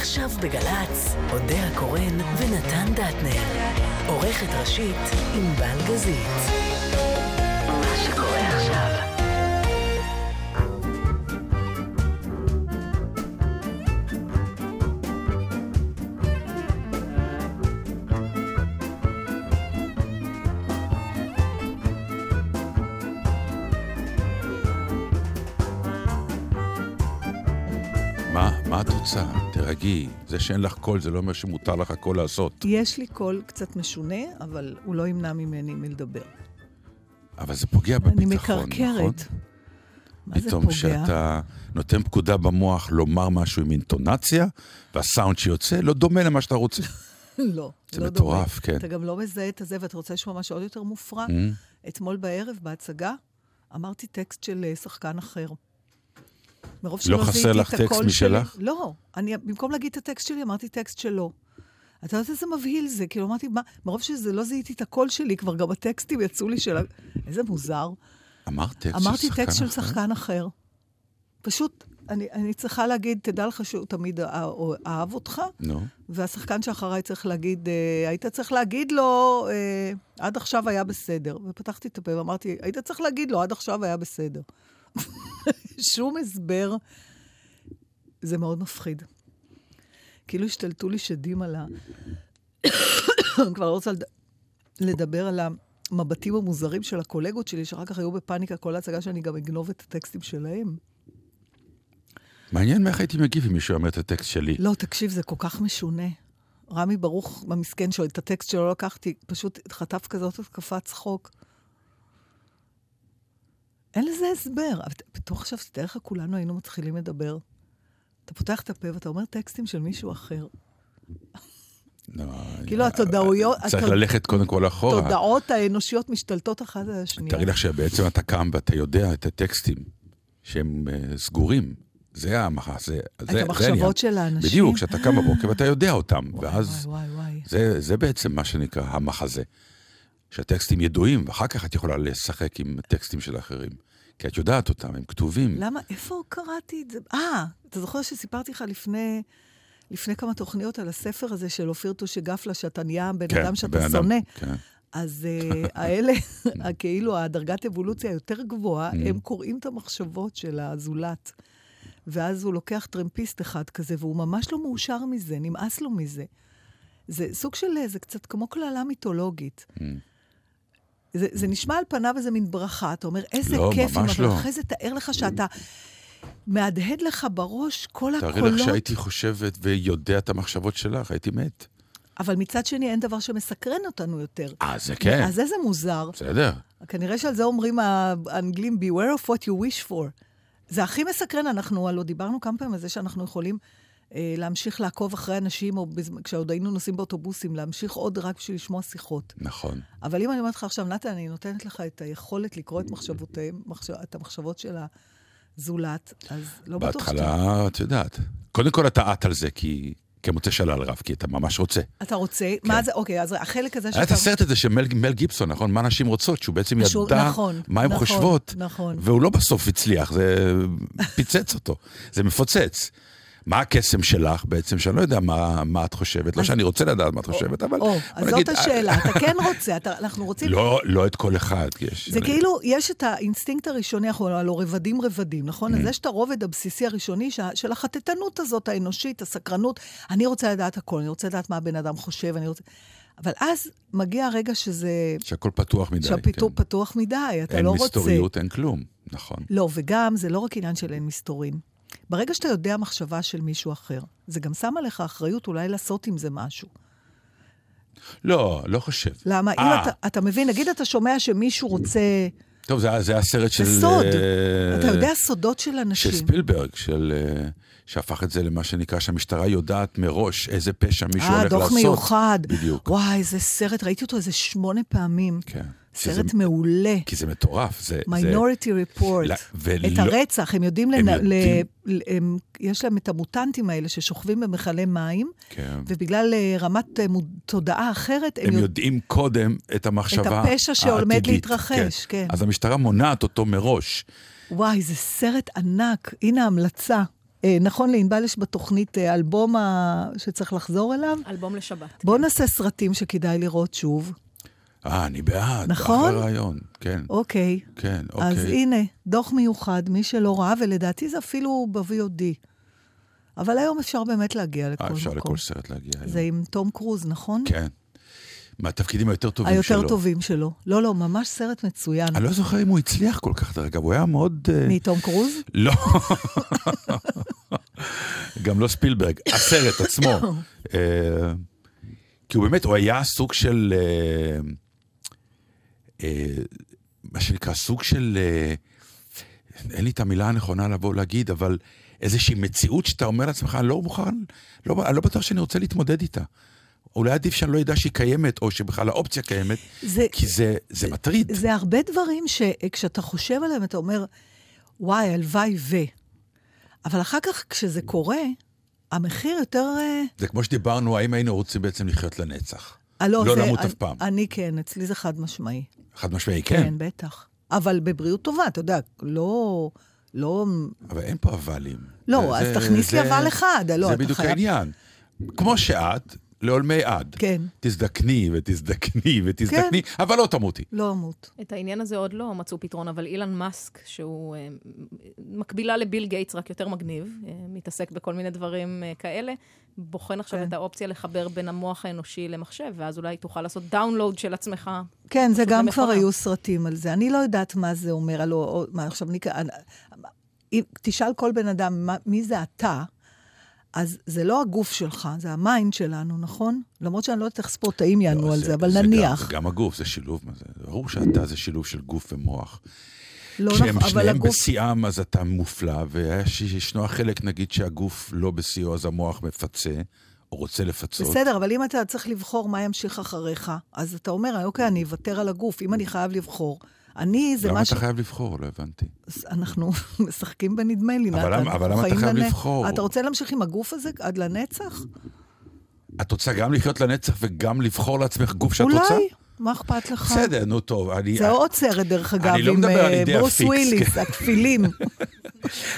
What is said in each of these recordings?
עכשיו בגל"צ, אודה הקורן ונתן דטנר. עורכת ראשית, ענבל גזית. מה שקורה רוצה? תרגי. זה שאין לך קול זה לא אומר שמותר לך הכל לעשות. יש לי קול קצת משונה, אבל הוא לא ימנע ממני מלדבר. אבל זה פוגע אני בביטחון, נכון? מקרקרת. מה זה פתאום פוגע? כשאתה נותן פקודה במוח לומר משהו עם אינטונציה, והסאונד שיוצא לא דומה למה שאתה רוצה. לא, זה לא מטורף, דומה. כן. אתה גם לא מזהה את הזה, ואתה רוצה לשמוע משהו עוד יותר מופרע? Mm. אתמול בערב, בהצגה, אמרתי טקסט של אה, שחקן אחר. מרוב לא שלא חסר זיהיתי לך את טקסט הקול משלך? שלי, לא, אני, במקום להגיד את הטקסט שלי, אמרתי טקסט שלו. אתה יודע איזה מבהיל זה? כאילו, אמרתי, מה, מרוב שזה לא זיהיתי את הקול שלי, כבר גם הטקסטים יצאו לי של... איזה מוזר. אמרת טקסט של אמרתי שחקן טקסט של אחר? שחקן אחר. פשוט, אני, אני צריכה להגיד, תדע לך שהוא תמיד אה- אהב אותך, נו. והשחקן שאחריי צריך להגיד, אה, היית צריך להגיד לו, אה, עד עכשיו היה בסדר. ופתחתי את הפה ואמרתי, היית צריך להגיד לו, עד עכשיו היה בסדר. שום הסבר. זה מאוד מפחיד. כאילו השתלטו לי שדים על ה... אני כבר לא רוצה לד... לדבר על המבטים המוזרים של הקולגות שלי, שאחר כך היו בפאניקה כל ההצגה שאני גם אגנוב את הטקסטים שלהם. מעניין מאיך הייתי מגיב אם מישהו אומר את הטקסט שלי. לא, תקשיב, זה כל כך משונה. רמי ברוך, המסכן שלו, את הטקסט שלו לקחתי, פשוט חטף כזאת התקפת צחוק. אין לזה הסבר. בטוח עכשיו, תתאר לך, כולנו היינו מתחילים לדבר. אתה פותח את הפה ואתה אומר טקסטים של מישהו אחר. לא, כאילו, אה, התודעויות- צריך ללכת קודם כל אחורה. תודעות האנושיות משתלטות אחת על השנייה. תארי לך שבעצם אתה קם ואתה יודע את הטקסטים שהם אה, סגורים. זה המחזה, זה, העניין. המחשבות של האנשים. בדיוק, כשאתה קם בבוקר ואתה יודע אותם, ואז זה בעצם מה שנקרא המחזה. שהטקסטים ידועים, ואחר כך את יכולה לשחק עם טקסטים של אחרים. כי את יודעת אותם, הם כתובים. למה, איפה קראתי את זה? אה, אתה זוכר שסיפרתי לך לפני, לפני כמה תוכניות על הספר הזה של אופיר טושי גפלה, שאתה נהיה הבן כן, אדם שאתה אדם, שונא? כן. אז uh, האלה, כאילו הדרגת אבולוציה היותר גבוהה, Mm. הם קוראים את המחשבות של הזולת. ואז הוא לוקח טרמפיסט אחד כזה, והוא ממש לא מאושר מזה, נמאס לו מזה. זה סוג של, זה קצת כמו קללה מיתולוגית. Mm. זה, זה נשמע על פניו איזה מין ברכה, אתה אומר, איזה לא, כיף, ממש אבל לא. אחרי זה תאר לך שאתה מהדהד לך בראש כל תארי הקולות. לך שהייתי חושבת ויודע את המחשבות שלך, הייתי מת. אבל מצד שני, אין דבר שמסקרן אותנו יותר. אה, זה כן. אז איזה מוזר. בסדר. כנראה שעל זה אומרים האנגלים, beware of what you wish for. זה הכי מסקרן, אנחנו הלוא דיברנו כמה פעמים על זה שאנחנו יכולים להמשיך לעקוב אחרי אנשים, או בזמן, כשעוד היינו נוסעים באוטובוסים, להמשיך עוד רק בשביל לשמוע שיחות. נכון. אבל אם אני אומרת לך עכשיו, נתן, אני נותנת לך את היכולת לקרוא את מחשבותיהם, מחשב, את המחשבות של הזולת, אז לא בטוח שאתה... בהתחלה, את יודעת. קודם כל אתה עט על זה, כי כמוצא שלל רב, כי אתה ממש רוצה. אתה רוצה? מה זה? אוקיי, אז החלק הזה היה את הסרט הזה של מל מל גיבסון, נכון? מה נשים רוצות, שהוא בעצם שהוא- ידע נכון, מה הן נכון, חושבות, נכון. והוא לא בסוף הצליח, זה פיצץ אותו, זה מפוצץ. מה הקסם שלך בעצם, שאני לא יודע מה, מה את חושבת, לא שאני רוצה לדעת מה את חושבת, אבל... או, אז זאת נגיד, השאלה, אתה כן רוצה, אתה, אנחנו רוצים... לא, לא את כל אחד, יש... זה כאילו, יש את האינסטינקט הראשוני, אנחנו הלוא רבדים רבדים, נכון? Mm. אז יש את הרובד הבסיסי הראשוני של החטטנות הזאת, האנושית, הסקרנות. אני רוצה לדעת הכל, אני רוצה לדעת מה הבן אדם חושב, אני רוצה... אבל אז מגיע הרגע שזה... שהכל פתוח מדי. שהפיתור כן. פתוח מדי, אתה אין לא רוצה... מסתוריות, אין כלום, נכון. לא, וגם, זה לא רק עניין של אין מסתורים. ברגע שאתה יודע מחשבה של מישהו אחר, זה גם שם עליך אחריות אולי לעשות עם זה משהו. לא, לא חושב. למה? אם אה. אתה, אתה מבין, נגיד אתה שומע שמישהו רוצה... טוב, זה, זה הסרט של... זה סוד. אה, אתה יודע סודות של אנשים. של ספילברג, של, אה, שהפך את זה למה שנקרא, שהמשטרה יודעת מראש איזה פשע מישהו אה, הולך דוח לעשות. מיוחד. בדיוק. וואי, איזה סרט, ראיתי אותו איזה שמונה פעמים. כן. סרט מעולה. כי זה מטורף. זה, מיינוריטי רפורט. לא- ולא- את הרצח, הם יודעים, הם לנ... יודעים- ל... הם... יש להם את המוטנטים האלה ששוכבים במכלי מים, כן. ובגלל אה, רמת אה, תודעה אחרת, הם, הם יודע... יודעים קודם את המחשבה הפשע שעומד העתידית. להתרחש, כן. אז המשטרה מונעת אותו מראש. וואי, זה סרט ענק. הנה ההמלצה. אה, נכון, לענבל יש בתוכנית אה, אלבום ה... שצריך לחזור אליו. אלבום לשבת. בואו נעשה סרטים שכדאי לראות שוב. אה, אני בעד. נכון? אחלה רעיון, כן. אוקיי. כן, אז אוקיי. הנה, דוח מיוחד, מי שלא ראה, ולדעתי זה אפילו ב-VOD. אבל היום אפשר באמת להגיע לכל אה, מקום. אפשר לכל סרט להגיע היום. זה עם תום קרוז, נכון? כן. מהתפקידים היותר טובים היותר שלו. טובים שלו. לא, לא, ממש סרט מצוין. אני לא זוכר אם הוא הצליח כל כך, דרך אגב, הוא היה מאוד... אה, מתום קרוז? לא. גם לא ספילברג, הסרט עצמו. אה, כי הוא באמת, הוא היה סוג של... אה, מה שנקרא, סוג של... אה, אין לי את המילה הנכונה לבוא להגיד, אבל איזושהי מציאות שאתה אומר לעצמך, אני לא מוכן, לא, אני לא בטוח שאני רוצה להתמודד איתה. אולי עדיף שאני לא אדע שהיא קיימת, או שבכלל האופציה קיימת, זה- כי זה, זה מטריד. זה הרבה דברים שכשאתה חושב עליהם, אתה אומר, וואי, הלוואי ו... אבל אחר כך, כשזה קורה, המחיר יותר... אה, זה כמו שדיברנו, האם היינו רוצים בעצם לחיות לנצח? אה, לא זה- למות אני- אף פעם. אני כן, אצלי זה חד משמעי. חד משמעי, כן, כן. בטח. אבל בבריאות טובה, אתה יודע, לא... לא... אבל אין פה אבלים. לא, זה- אז זה- תכניס לי זה- אבל אחד, לא, זה בדיוק חייב- העניין. כמו שאת, לעולמי עד. כן. תזדקני ותזדקני ותזדקני, אבל לא תמותי. לא אמות. את העניין הזה עוד לא מצאו פתרון, אבל אילן מאסק, שהוא אה, מקבילה לביל גייטס, רק יותר מגניב, אה, מתעסק בכל מיני דברים אה, כאלה, בוחן עכשיו כן. את האופציה לחבר בין המוח האנושי למחשב, ואז אולי תוכל לעשות download של עצמך. כן, זה גם. כבר היו סרטים על זה. אני לא יודעת מה זה אומר, הלוא, או- מה עכשיו, אני, אני, אם תשאל כל בן אדם מה, מי זה אתה, אז זה לא הגוף שלך, זה ה mind שלנו, נכון? למרות שאני לא יודעת איך ספורטאים יענו לא, על זה, אבל גם- נניח. זה גם הגוף, זה שילוב. זה? ברור שאתה זה שילוב של גוף ומוח. לא כשהם נכון, שניהם הגוף... בשיאם, אז אתה מופלא, וישנו החלק, נגיד, שהגוף לא בשיאו, אז המוח מפצה, או רוצה לפצות. בסדר, אבל אם אתה צריך לבחור מה ימשיך אחריך, אז אתה אומר, אוקיי, אני אוותר על הגוף. אם אני חייב לבחור, אני, זה למה מה אתה ש... חייב לבחור? לא הבנתי. אנחנו משחקים בנדמה לי, נתן. למה- אבל למה אתה חייב לבחור? אתה רוצה להמשיך עם הגוף הזה עד לנצח? את רוצה גם לחיות לנצח וגם לבחור לעצמך גוף שאת רוצה? אולי, מה אכפת לך? בסדר, נו טוב. אני, זה עוד סרט, דרך אגב, לא עם מדבר על אה, ברוס וויליס, כן.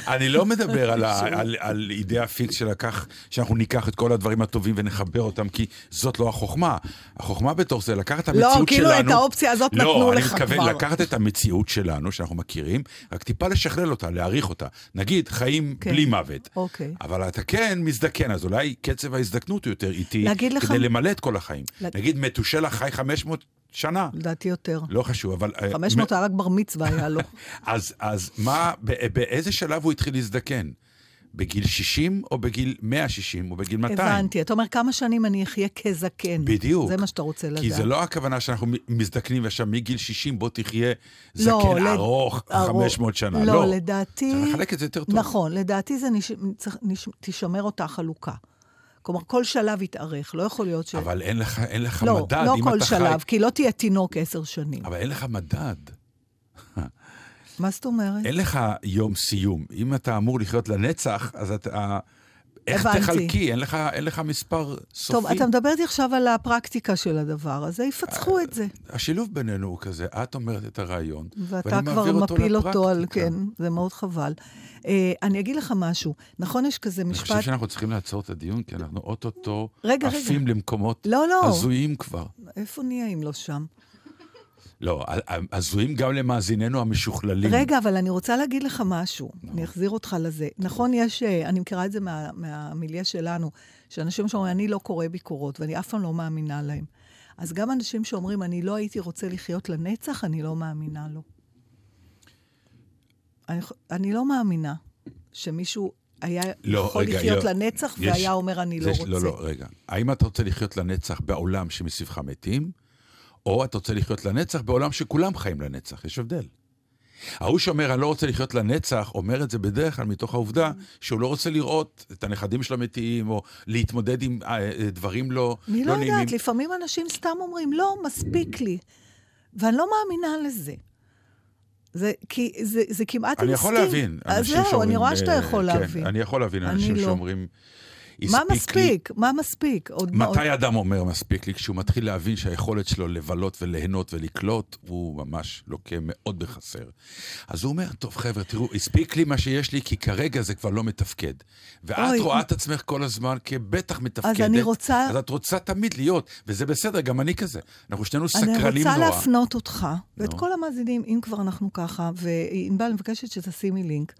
אני לא מדבר על, ה, על, על אידאה פיקס שלקח, שאנחנו ניקח את כל הדברים הטובים ונחבר אותם, כי זאת לא החוכמה. החוכמה בתוך זה לקחת את המציאות לא, כאילו שלנו... את האופציה הזאת נתנו לא, אני לך מתכוון כבר. לקחת את המציאות שלנו, שאנחנו מכירים, רק טיפה לשכלל אותה, להאריך אותה. נגיד, חיים כן. בלי מוות. אוקיי. אבל אתה כן מזדקן, אז אולי קצב ההזדקנות הוא יותר איטי, להגיד לך- כדי למלא את כל החיים. לה- נגיד, מתושלח חי 500 שנה. לדעתי יותר. לא חשוב, אבל... אה, 500 היה רק בר מצווה היה לו. אז, אז מה, בא- באיזה שלב הוא התחיל להזדקן? בגיל 60 או בגיל 160 או בגיל 200? הבנתי. אתה אומר, כמה שנים אני אחיה כזקן. בדיוק. זה מה שאתה רוצה לדעת. כי זה לא הכוונה שאנחנו מזדקנים עכשיו מגיל 60, בוא תחיה זקן לא, ארוך ארוך. 500 שנה. לא, לא, לדעתי... צריך לחלק את זה יותר טוב. נכון, לדעתי זה נש... צריך... נש... תישמר אותה חלוקה. כלומר, כל שלב יתארך, לא יכול להיות ש... אבל אין לך, אין לך לא, מדד. לא אם כל שלב, חי... כי לא תהיה תינוק עשר שנים. אבל אין לך מדד. מה זאת אומרת? אין לך יום סיום. אם אתה אמור לחיות לנצח, אז אתה... איך הבנתי. תחלקי? אין לך, אין לך מספר סופי. טוב, אתה מדבר איתי עכשיו על הפרקטיקה של הדבר הזה, יפצחו את זה. השילוב בינינו הוא כזה, את אומרת את הרעיון, ואתה כבר מעביר אותו מפיל אותו על... כן, זה מאוד חבל. אה, אני אגיד לך משהו. נכון, יש כזה אני חושב משפט... שאנחנו צריכים לעצור את הדיון, כי אנחנו אוטוטו. עפים למקומות לא, לא. הזויים כבר. איפה נהיה אם לא שם? לא, הזויים גם למאזיננו המשוכללים. רגע, אבל אני רוצה להגיד לך משהו. אני אחזיר אותך לזה. נכון, יש, אה, אני מכירה את זה מה- מהמיליה שלנו, שאנשים שאומרים, אני לא קורא ביקורות, ואני אף פעם לא מאמינה להם. אז גם אנשים שאומרים, אני לא הייתי רוצה לחיות לנצח, אני לא מאמינה לו. אני, אני לא מאמינה שמישהו היה לא, יכול רגע, לחיות לא. לנצח, יש- והיה אומר, אני לא רוצה. לא, לא, רגע. האם אתה רוצה לחיות לנצח בעולם שמסביבך מתים, או אתה רוצה לחיות לנצח בעולם שכולם חיים לנצח? יש הבדל. ההוא שאומר, אני לא רוצה לחיות לנצח, אומר את זה בדרך כלל מתוך העובדה שהוא לא רוצה לראות את הנכדים שלו מתים, או להתמודד עם אה, אה, דברים לא, אני לא לא נעימים. יודעת, לפעמים אנשים סתם אומרים, לא, מספיק לי. ואני לא מאמינה לזה. זה, כי זה, זה כמעט אני אינסטינקט. יכול להבין. אז זהו, שאומרים, אני רואה שאתה אה, יכול כן, להבין. אני יכול להבין אני אנשים לא. שאומרים... מה הספיק לי- מספיק? מה מספיק? עוד מה- עוד- מתי אדם אומר מספיק לי? כשהוא מתחיל להבין שהיכולת שלו לבלות וליהנות ולקלוט, הוא ממש לוקה מאוד בחסר. אז הוא אומר, טוב חבר'ה, תראו, הספיק לי מה שיש לי, כי כרגע זה כבר לא מתפקד. ואת אוי. רואה את עצמך כל הזמן כבטח מתפקדת. אני רוצה- אז את רוצה תמיד להיות, וזה בסדר, גם אני כזה. אנחנו שנינו סקרנים אני נורא. רוצה להפנות אותך, ואת נו. כל המאזינים, אם כבר אנחנו ככה, וענבל, אני מבקשת שתשימי לינק,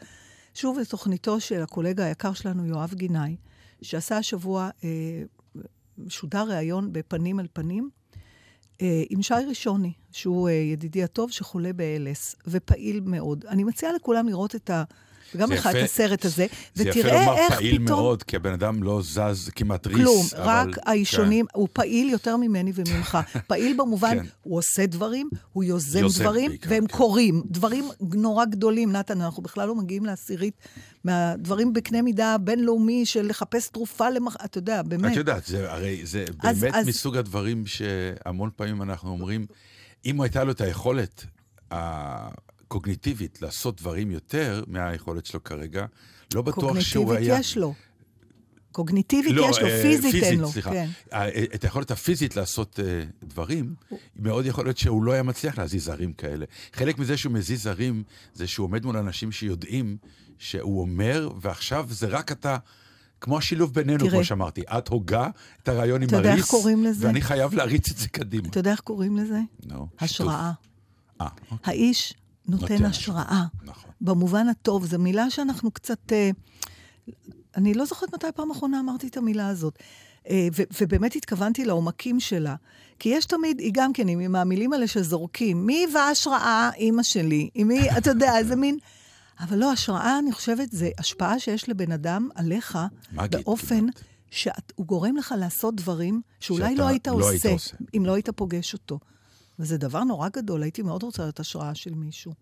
שוב לתוכניתו של הקולגה היקר שלנו, יואב גינאי, שעשה השבוע, אה, שודר ראיון בפנים על פנים, אה, עם שי ראשוני, שהוא אה, ידידי הטוב, שחולה ב-ALS, ופעיל מאוד. אני מציעה לכולם לראות את ה... וגם זה לך את הסרט הזה, זה יפה ותראה לומר איך פעיל פתאום... מאוד, כי הבן אדם לא זז כמעט ריס. כלום, אבל- רק כן. האישונים, הוא פעיל יותר ממני וממך. פעיל במובן, כן. הוא עושה דברים, הוא יוזם יוזם דברים, בעיקר, והם כן. קורים. דברים נורא גדולים, נתן, אנחנו בכלל לא מגיעים לעשירית מהדברים בקנה מידה בינלאומי של לחפש תרופה למח... אתה יודע, באמת. את יודעת, זה הרי זה אז- באמת אז- מסוג הדברים שהמון פעמים אנחנו אומרים, אם הייתה לו את היכולת הקוגניטיבית לעשות דברים יותר מהיכולת שלו כרגע, לא בטוח שהוא קוגניטיבית היה... יש לו. קוגניטיבית לא, יש לו, אה, פיזית אין לו. סליחה. כן. אה, את היכולת הפיזית לעשות אה, דברים, מאוד יכול להיות שהוא לא היה מצליח להזיז הרים כאלה. חלק מזה שהוא מזיז הרים, זה שהוא עומד מול אנשים שיודעים שהוא אומר, ועכשיו זה רק אתה... כמו השילוב בינינו, תראה. כמו שאמרתי. את הוגה את הרעיון עם הריס? ואני חייב להריץ את זה קדימה. אתה יודע איך קוראים לזה? נו, שיתוף. השראה. אה, אוקיי. האיש נותן נותן השראה. נכון. במובן הטוב, זו מילה שאנחנו קצת... אה, אני לא זוכרת מתי פעם אחרונה אמרתי את המילה הזאת. אה, ו- ובאמת התכוונתי לעומקים שלה. כי יש תמיד, היא גם כן, עם המילים האלה שזורקים, מי היווה השראה? אימא שלי. עם מי, אתה יודע, איזה מין... אבל לא, השראה, אני חושבת, זה השפעה שיש לבן אדם עליך, באופן. שהוא גורם לך לעשות דברים שאולי לא היית לא עושה, היית עושה. אם לא היית פוגש אותו. וזה דבר נורא גדול, הייתי מאוד רוצה להיות השראה של מישהו.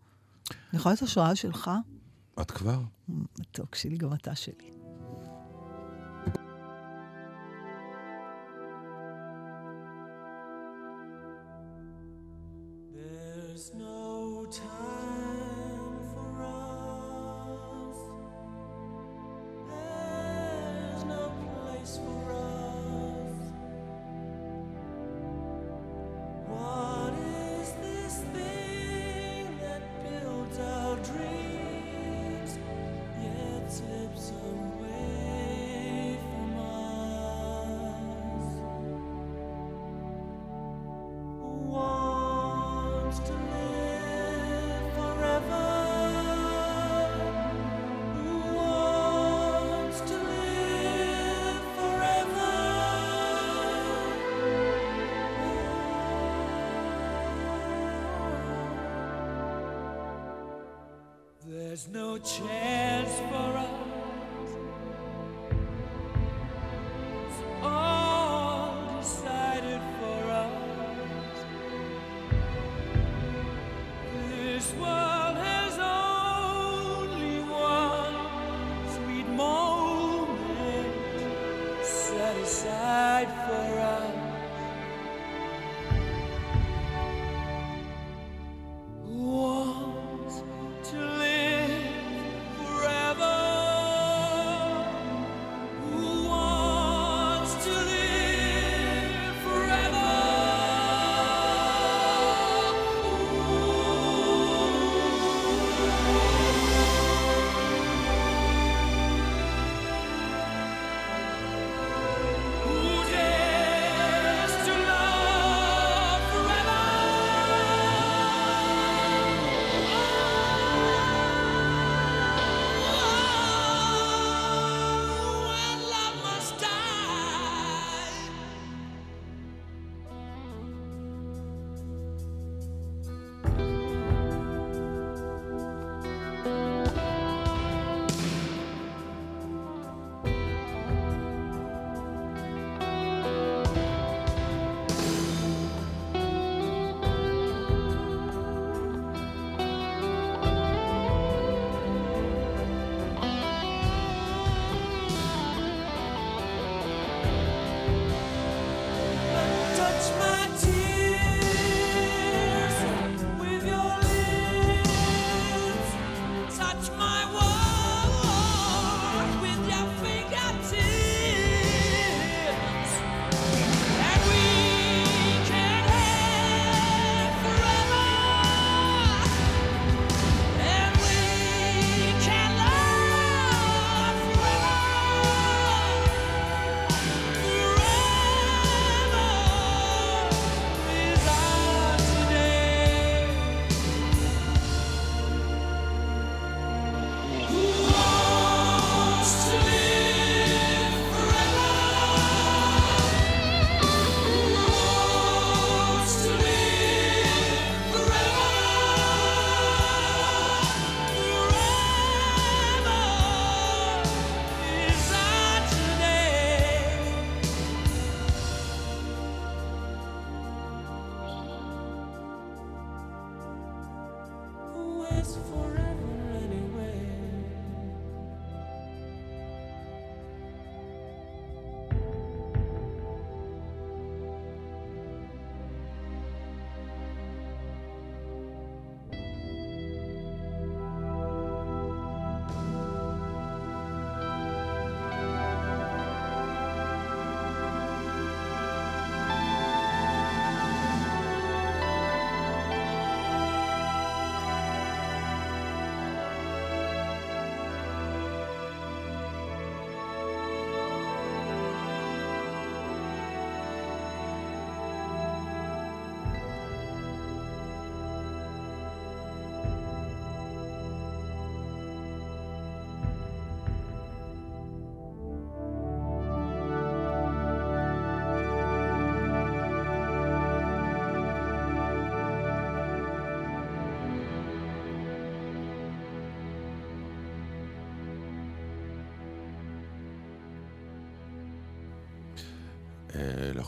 אני יכולה להיות השראה שלך? את כבר? מתוק שלי, גם אתה שלי. There's no chance for us.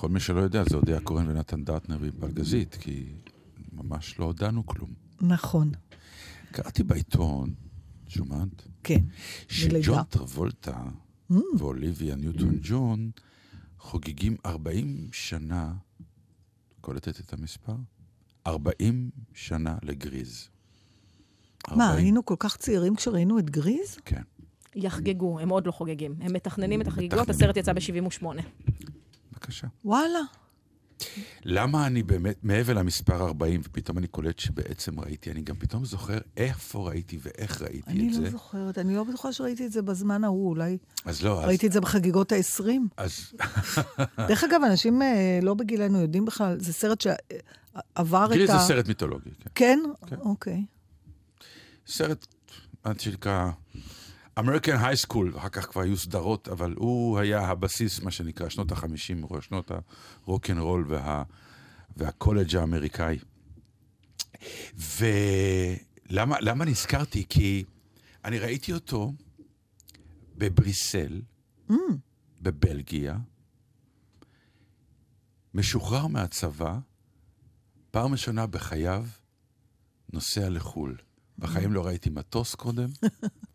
לכל מי שלא יודע, זה אודיה קורן ונתן דטנר בפלגזית, כי ממש לא הודענו כלום. נכון, קראתי בעיתון, שומעת? כן. שג'ון. טרבולטה Mm. ואוליביה ניוטון ג'ון חוגגים 40 שנה, קולטת את המספר? 40 שנה לגריז. מה, 40, היינו כל כך צעירים כשראינו את גריז? כן. יחגגו, הם עוד לא חוגגים. הם מתכננים את החגיגות. הסרט יצא ב-78. בבקשה. וואלה. למה אני באמת, מעבר למספר 40, ופתאום אני קולט שבעצם ראיתי, אני גם פתאום זוכר איפה ראיתי ואיך ראיתי אני את לא זה. זוכרת, אני לא בטוחה שראיתי את זה בזמן ההוא, אולי אז לא, אז... ראיתי את זה בחגיגות ה-20. אז דרך אגב, אנשים אה, לא בגילנו יודעים בכלל, זה סרט שעבר את ה... גריז זה סרט מיתולוגי, כן. כן? כן. אוקיי. סרט, מה שנקרא, American High School, ואחר כך כבר היו סדרות, אבל הוא היה הבסיס, מה שנקרא, שנות ה-50, שנות הרוקנרול וה, והקולג' האמריקאי. ולמה למה נזכרתי? כי אני ראיתי אותו בבריסל, Mm, בבלגיה, משוחרר מהצבא, פעם ראשונה בחייו נוסע לחו"ל. בחיים לא ראיתי מטוס קודם,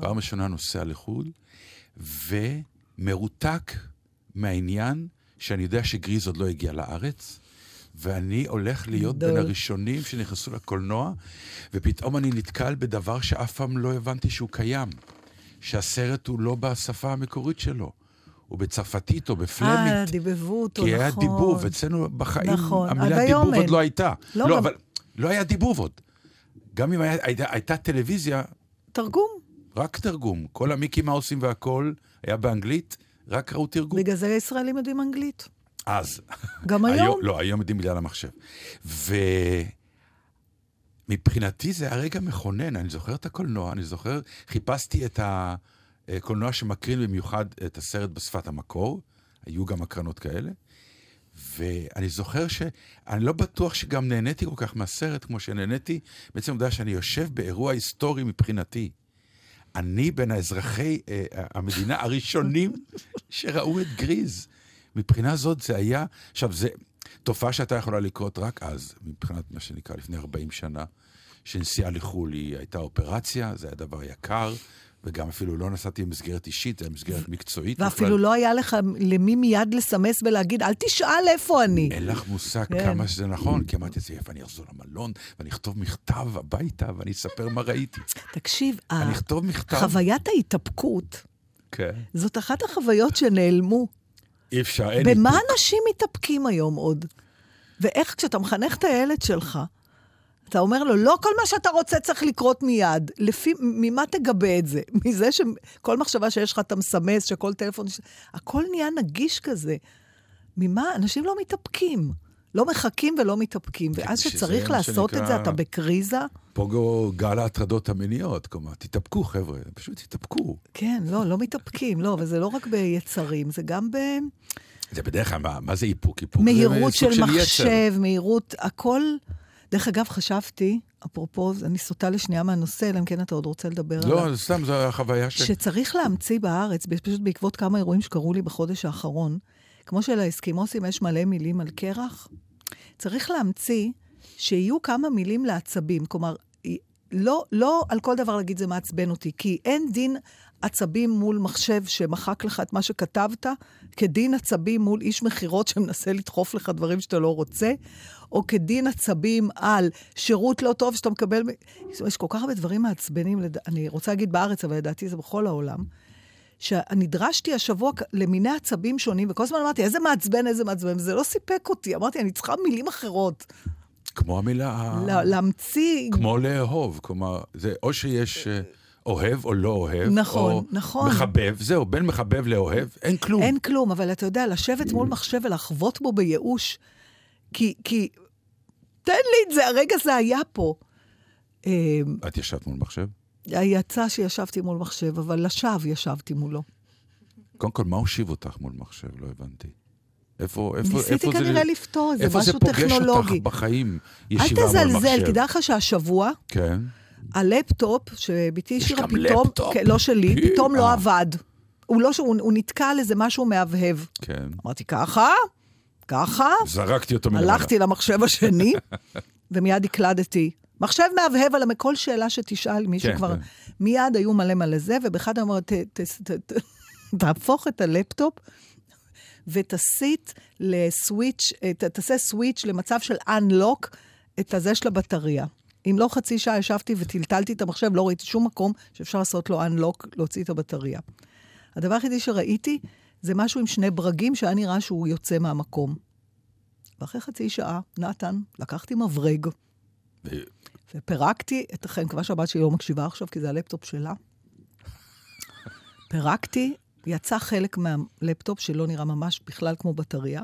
פעם ראשונה נוסע לחו"ל, ומרותק מהעניין שאני יודע שגריז עוד לא הגיע לארץ, ואני הולך להיות בין גדול. הראשונים שנכנסו לקולנוע, ופתאום אני נתקל בדבר שאף פעם לא הבנתי שהוא קיים, שהסרט הוא לא בשפה המקורית שלו, הוא בצרפתית או אה, בפלמית. דיבבו אותו, כי נכון. היה דיבוב, אצלנו בחיים נכון, המילה דיבוב עוד אין. לא הייתה. לא, לא, אבל לא היה דיבוב עוד. גם אם היה- הייתה, הייתה טלוויזיה, תרגום. רק תרגום. כל המיקי מאוסים והכל היה באנגלית, רק ראו תרגום. בגלל זה הישראלים יודעים אנגלית. אז. גם היום. לא, היום יודעים בגלל המחשב. ומבחינתי זה היה רגע מכונן, אני זוכר את הקולנוע, אני זוכר, חיפשתי את הקולנוע שמקרין במיוחד את הסרט בשפת המקור, היו גם הקרנות כאלה, ואני זוכר שאני לא בטוח שגם נהניתי כל כך מהסרט כמו שנהניתי, בעצם העובדה שאני יושב באירוע היסטורי מבחינתי. אני בין האזרחי אה, המדינה הראשונים שראו את גריז. מבחינה זאת זה היה, עכשיו זה תופעה שהייתה יכולה לקרות רק אז, מבחינת מה שנקרא לפני 40 שנה, שנסיעה לחו"ל היא הייתה אופרציה, זה היה דבר יקר, וגם אפילו לא נסעתי במסגרת אישית, זה היה מסגרת מקצועית. ואפילו בכלל. לא היה לך למי מיד לסמס ולהגיד, אל תשאל איפה אני. אין לך מושג כן. כמה שזה נכון, כי אמרתי לעצמי, איפה אני אחזור למלון, ואני אכתוב מכתב הביתה, ואני אספר מה ראיתי. תקשיב, אני אכתוב מכתב. חוויית ההתאפקות, כן. זאת אחת החוויות שנעלמו. אי אפשר, אין במה. אנשים מתאפקים היום עוד? ואיך כשאתה מחנך את הילד שלך, אתה אומר לו, לא כל מה שאתה רוצה צריך לקרות מיד. לפי, ממה תגבה את זה? מזה שכל מחשבה שיש לך אתה מסמס, שכל טלפון... ש- הכל נהיה נגיש כזה. ממה? אנשים לא מתאפקים. לא מחכים ולא מתאפקים. ואז שזה שצריך לעשות את זה, שנקרא- אתה בקריזה. פה גל ההטרדות המיניות, כלומר, תתאפקו חבר'ה, פשוט תתאפקו. כן, לא, לא מתאפקים, לא, וזה לא רק ביצרים, זה גם זה בדרך כלל, מה, מה זה איפוק? איפוק זה במהירות סוג של יצר. מחשב, מהירות, הכל... דרך אגב, חשבתי, אפרופו, אני סוטה לשנייה מהנושא, אלא אם כן אתה עוד רוצה לדבר עליו. לא, סתם, זו החוויה ש... שצריך להמציא בארץ, פשוט בעקבות כמה אירועים שקרו לי בחודש האחרון, כמו שלאסקימוסים יש מלא מילים על קרח, צריך להמציא שיהיו כמה מילים לעצבים. כלומר, לא, לא על כל דבר להגיד זה מעצבן אותי, כי אין דין עצבים מול מחשב שמחק לך את מה שכתבת, כדין עצבים מול איש מכירות שמנסה לדחוף לך דברים שאתה לא רוצה, או כדין עצבים על שירות לא טוב שאתה מקבל... יש כל כך הרבה דברים מעצבנים, לד... אני רוצה להגיד בארץ, אבל לדעתי זה בכל העולם. שנדרשתי השבוע למיני עצבים שונים, וכל הזמן אמרתי, איזה מעצבן, איזה מעצבן, וזה לא סיפק אותי. אמרתי, אני צריכה מילים אחרות. כמו המילה... לה- להמציא... כמו לאהוב, כלומר, זה או שיש אה, אוהב או לא אוהב, נכון, או נכון. מחבב, זהו, בין מחבב לאוהב, אין כלום. אין כלום, אבל אתה יודע, לשבת מול מחשב ולחוות בו בייאוש, כי, כי... תן לי את זה, הרגע זה היה פה. אה, את ישבת מול מחשב? יצא שישבתי מול מחשב, אבל לשווא ישבתי מולו. קודם כל, מה הושיב אותך מול מחשב? לא הבנתי. איפה, איפה, ניסיתי איפה זה... כנראה לפתור זה, איפה זה משהו פוגש אותך טכנולוגי. בחיים, אל ישיבה מול מחשב? תזלזל, תדע לך שהשבוע, כן. הלפטופ שבתי השאירה גם פתאום, לפטופ? כן, לא שלי, אה. פתאום לא עבד. הוא לא, הוא, הוא נתקע על איזה משהו מהבהב. כן. אמרתי, ככה, ככה, זרקתי אותו מלמעלה. הלכתי למחשב השני, ומיד הקלדתי. מחשב מהבהב על כל שאלה שתשאל, מישהו כן, כבר... כן. מיד היו מלא מלא זה, ובאחד אמר, ת, ת, ת, ת, תהפוך את הלפטופ ותסיט לסוויץ', ת, תעשה סוויץ' למצב של unlock את הזה של הבטריה. אם לא חצי שעה ישבתי וטלטלתי את המחשב, לא ראיתי שום מקום שאפשר לעשות לו unlock, להוציא את הבטריה. הדבר היחידי שראיתי זה משהו עם שני ברגים שהיה נראה שהוא יוצא מהמקום. ואחרי חצי שעה, נתן, לקחתי מברג ו- ופירקתי את, מקווה שהבת שלי לא מקשיבה עכשיו, כי זה הלפטופ שלה. פירקתי, יצא חלק מהלפטופ שלא נראה ממש בכלל כמו בטריה,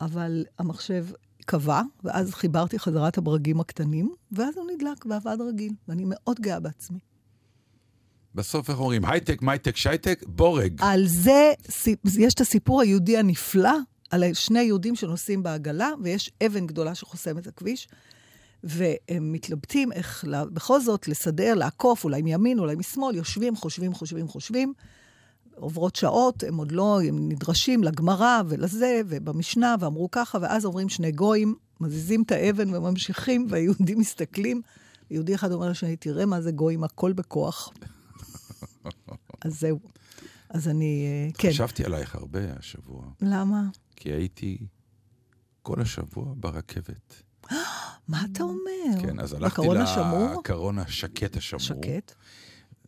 אבל המחשב קבע, ואז חיברתי חזרה את הברגים הקטנים, ואז הוא נדלק ועבד רגיל, ואני מאוד גאה בעצמי. בסוף איך אומרים, הייטק, מייטק, שייטק, בורג. על זה, יש את הסיפור היהודי הנפלא, על שני יהודים שנוסעים בעגלה, ויש אבן גדולה שחוסמת את הכביש, והם מתלבטים איך בכל זאת לסדר, לעקוף, אולי מימין, אולי משמאל, יושבים, חושבים, חושבים, חושבים. עוברות שעות, הם עוד לא, הם נדרשים לגמרא ולזה, ובמשנה, ואמרו ככה, ואז אומרים שני גויים, מזיזים את האבן וממשיכים, והיהודים מסתכלים. יהודי אחד אומר לשני, תראה מה זה גויים, הכל בכוח. אז זהו. אז אני, אה, כן. חשבתי עלייך הרבה השבוע, למה? כי הייתי כל השבוע ברכבת. מה אתה אומר? כן, אז הלכתי השמור? לקרון השקט השמור. שקט.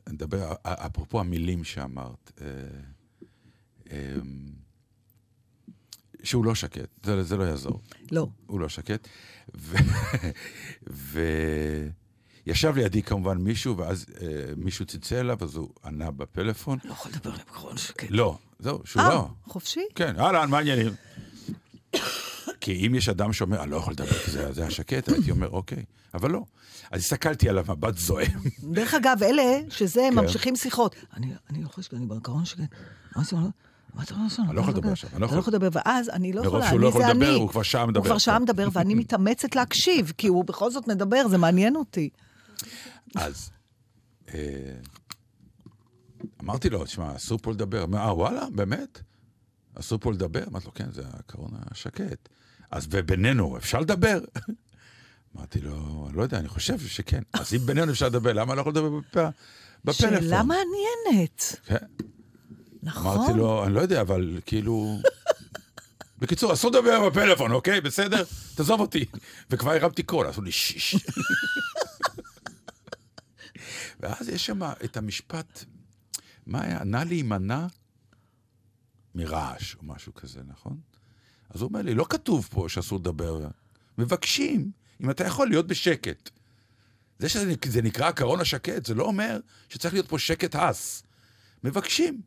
נדבר, אפרופו המילים שאמרת, אה, אה, שהוא לא שקט, זה, זה לא יעזור, לא. הוא לא שקט. וישב לידי כמובן מישהו, ואז אה, מישהו צלצל אליו, אז הוא ענה בפלאפון. לא יכול לדבר בקרון שקט. לא, זהו, שהוא אה, לא. חופשי? כן, אהלן, מה העניינים? כי אם יש אדם שאומר, אני לא יכול לדבר כי זה, זה השקט, הייתי אומר, אוקיי, אבל לא. אז הסתכלתי עליו מבט זועם. דרך אגב, אלה שזה, כן. ממשיכים שיחות. אני לא יכול לשקט, אני בקרון שקט. מה זה אומר? מה אתה אומר אני לא יכול לדבר עכשיו, אני לא אתה לא יכול. לדבר, ואז אני לא מרוב יכולה, שהוא לא יכול לדבר. הוא כבר שעה מדבר. הוא כבר שעה מדבר, ואני מתאמצת להקשיב, כי הוא בכל זאת מדבר, זה מעניין אותי. אז אה, אמרתי לו, תשמע, אסור פה לדבר. אמר, אה, וואלה, באמת? אסור פה לדבר? אמרתי לו, כן, זה הקרון השקט. אז ובינינו, אפשר לדבר? אמרתי לו, לא יודע, אני חושב שכן. אז אם בינינו אפשר לדבר, למה אני לא יכול לדבר בפ- בפלאפון? שאלה מעניינת. כן. נכון. אמרתי לו, אני לא יודע, אבל כאילו... בקיצור, אסור לדבר בפלאפון, אוקיי? בסדר? תעזוב אותי. וכבר הרמתי קול, עשו לי שיש. ואז יש שם את המשפט, מה היה? נא להימנע מרעש, או משהו כזה, נכון? אז הוא אומר לי, לא כתוב פה שאסור לדבר. מבקשים, אם אתה יכול להיות בשקט. זה שזה נק- זה נקרא הקרון השקט, זה לא אומר שצריך להיות פה שקט הס. מבקשים.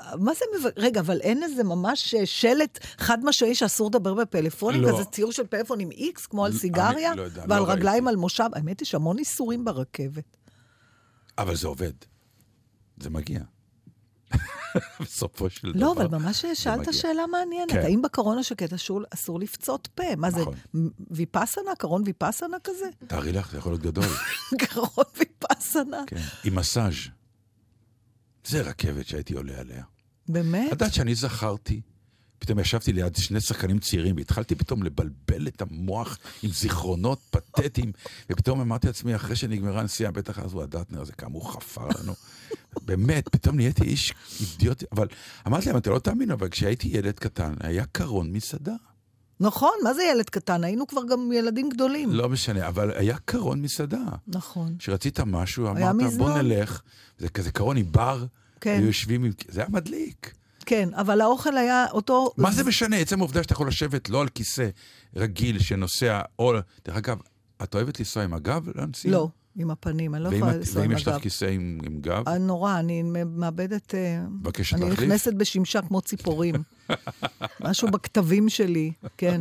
מה זה מב... רגע, אבל אין איזה ממש אה, שלט חד משמעי שאסור לדבר בפלאפונים? לא. כזה ציור של פלאפון עם איקס, כמו על אני סיגריה? לא יודע, ועל לא רגליים ראיתי. על מושב? האמת היא שהמון איסורים ברכבת. אבל זה עובד. זה מגיע. בסופו של דבר. לא, אבל ממש שאלת. שאלה מעניינת. כן. האם בקרון השקט אסור, אסור לפצות פה? מה זה, נכון. ויפאסנה? קרון ויפאסנה כזה? תארי לך, זה יכול להיות גדול. קרון ויפאסנה? כן. עם מסאז'. זה רכבת שהייתי עולה עליה. באמת? את יודעת שאני זכרתי, פתאום ישבתי ליד שני שחקנים צעירים, והתחלתי פתאום לבלבל את המוח עם זיכרונות פתטיים, ופתאום אמרתי לעצמי, אחרי שנגמרה הנסיעה, בטח אז הוא הדטנר הזה, כמה הוא חפר לנו. באמת, פתאום נהייתי איש אידיוט, אבל אמרתי להם, אתה לא תאמין, אבל כשהייתי ילד קטן, היה קרון מסעדה. נכון, מה זה ילד קטן? היינו כבר גם ילדים גדולים. לא משנה, אבל היה קרון מסעדה. נכון. כשרצית משהו, אמרת, בוא. נלך. זה כזה קרון עם בר, כן. היו יושבים עם... זה היה מדליק. כן, אבל האוכל היה אותו... מה זה משנה? עצם העובדה שאתה יכול לשבת לא על כיסא רגיל שנוסע, או... דרך אגב, את אוהבת לנסוע עם הגב לנסיעה? לא, עם הפנים, אני לא ואם יכולה לנסוע ואם עם יש לך הגב. כיסא עם עם גב? אה, נורא, אני מאבדת... אה, מבקשת אני להחליף? נכנסת בשמשה כמו ציפורים. משהו בכתבים שלי, כן.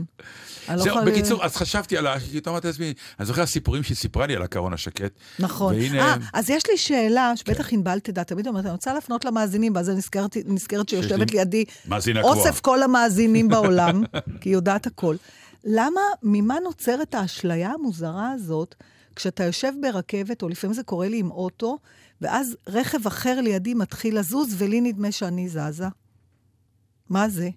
אני לא זהו, בקיצור, אז חשבתי על ה... כי אתה אמרת לעצמי, אני זוכר הסיפורים שהיא סיפרה לי על הקרון השקט. נכון. והנה... אה, אז יש לי שאלה, שבטח ענבל תדע, תמיד אומרת, אני רוצה להפנות למאזינים, ואז אני נזכרת, שיושבת לי לידי. אוסף כל המאזינים בעולם, כי היא יודעת הכל. למה, ממה נוצרת האשליה המוזרה הזאת, כשאתה יושב ברכבת, או לפעמים זה קורה לי עם אוטו, ואז רכב אחר לידי מתחיל לזוז, ולי נדמה שאני זזה. מה זה?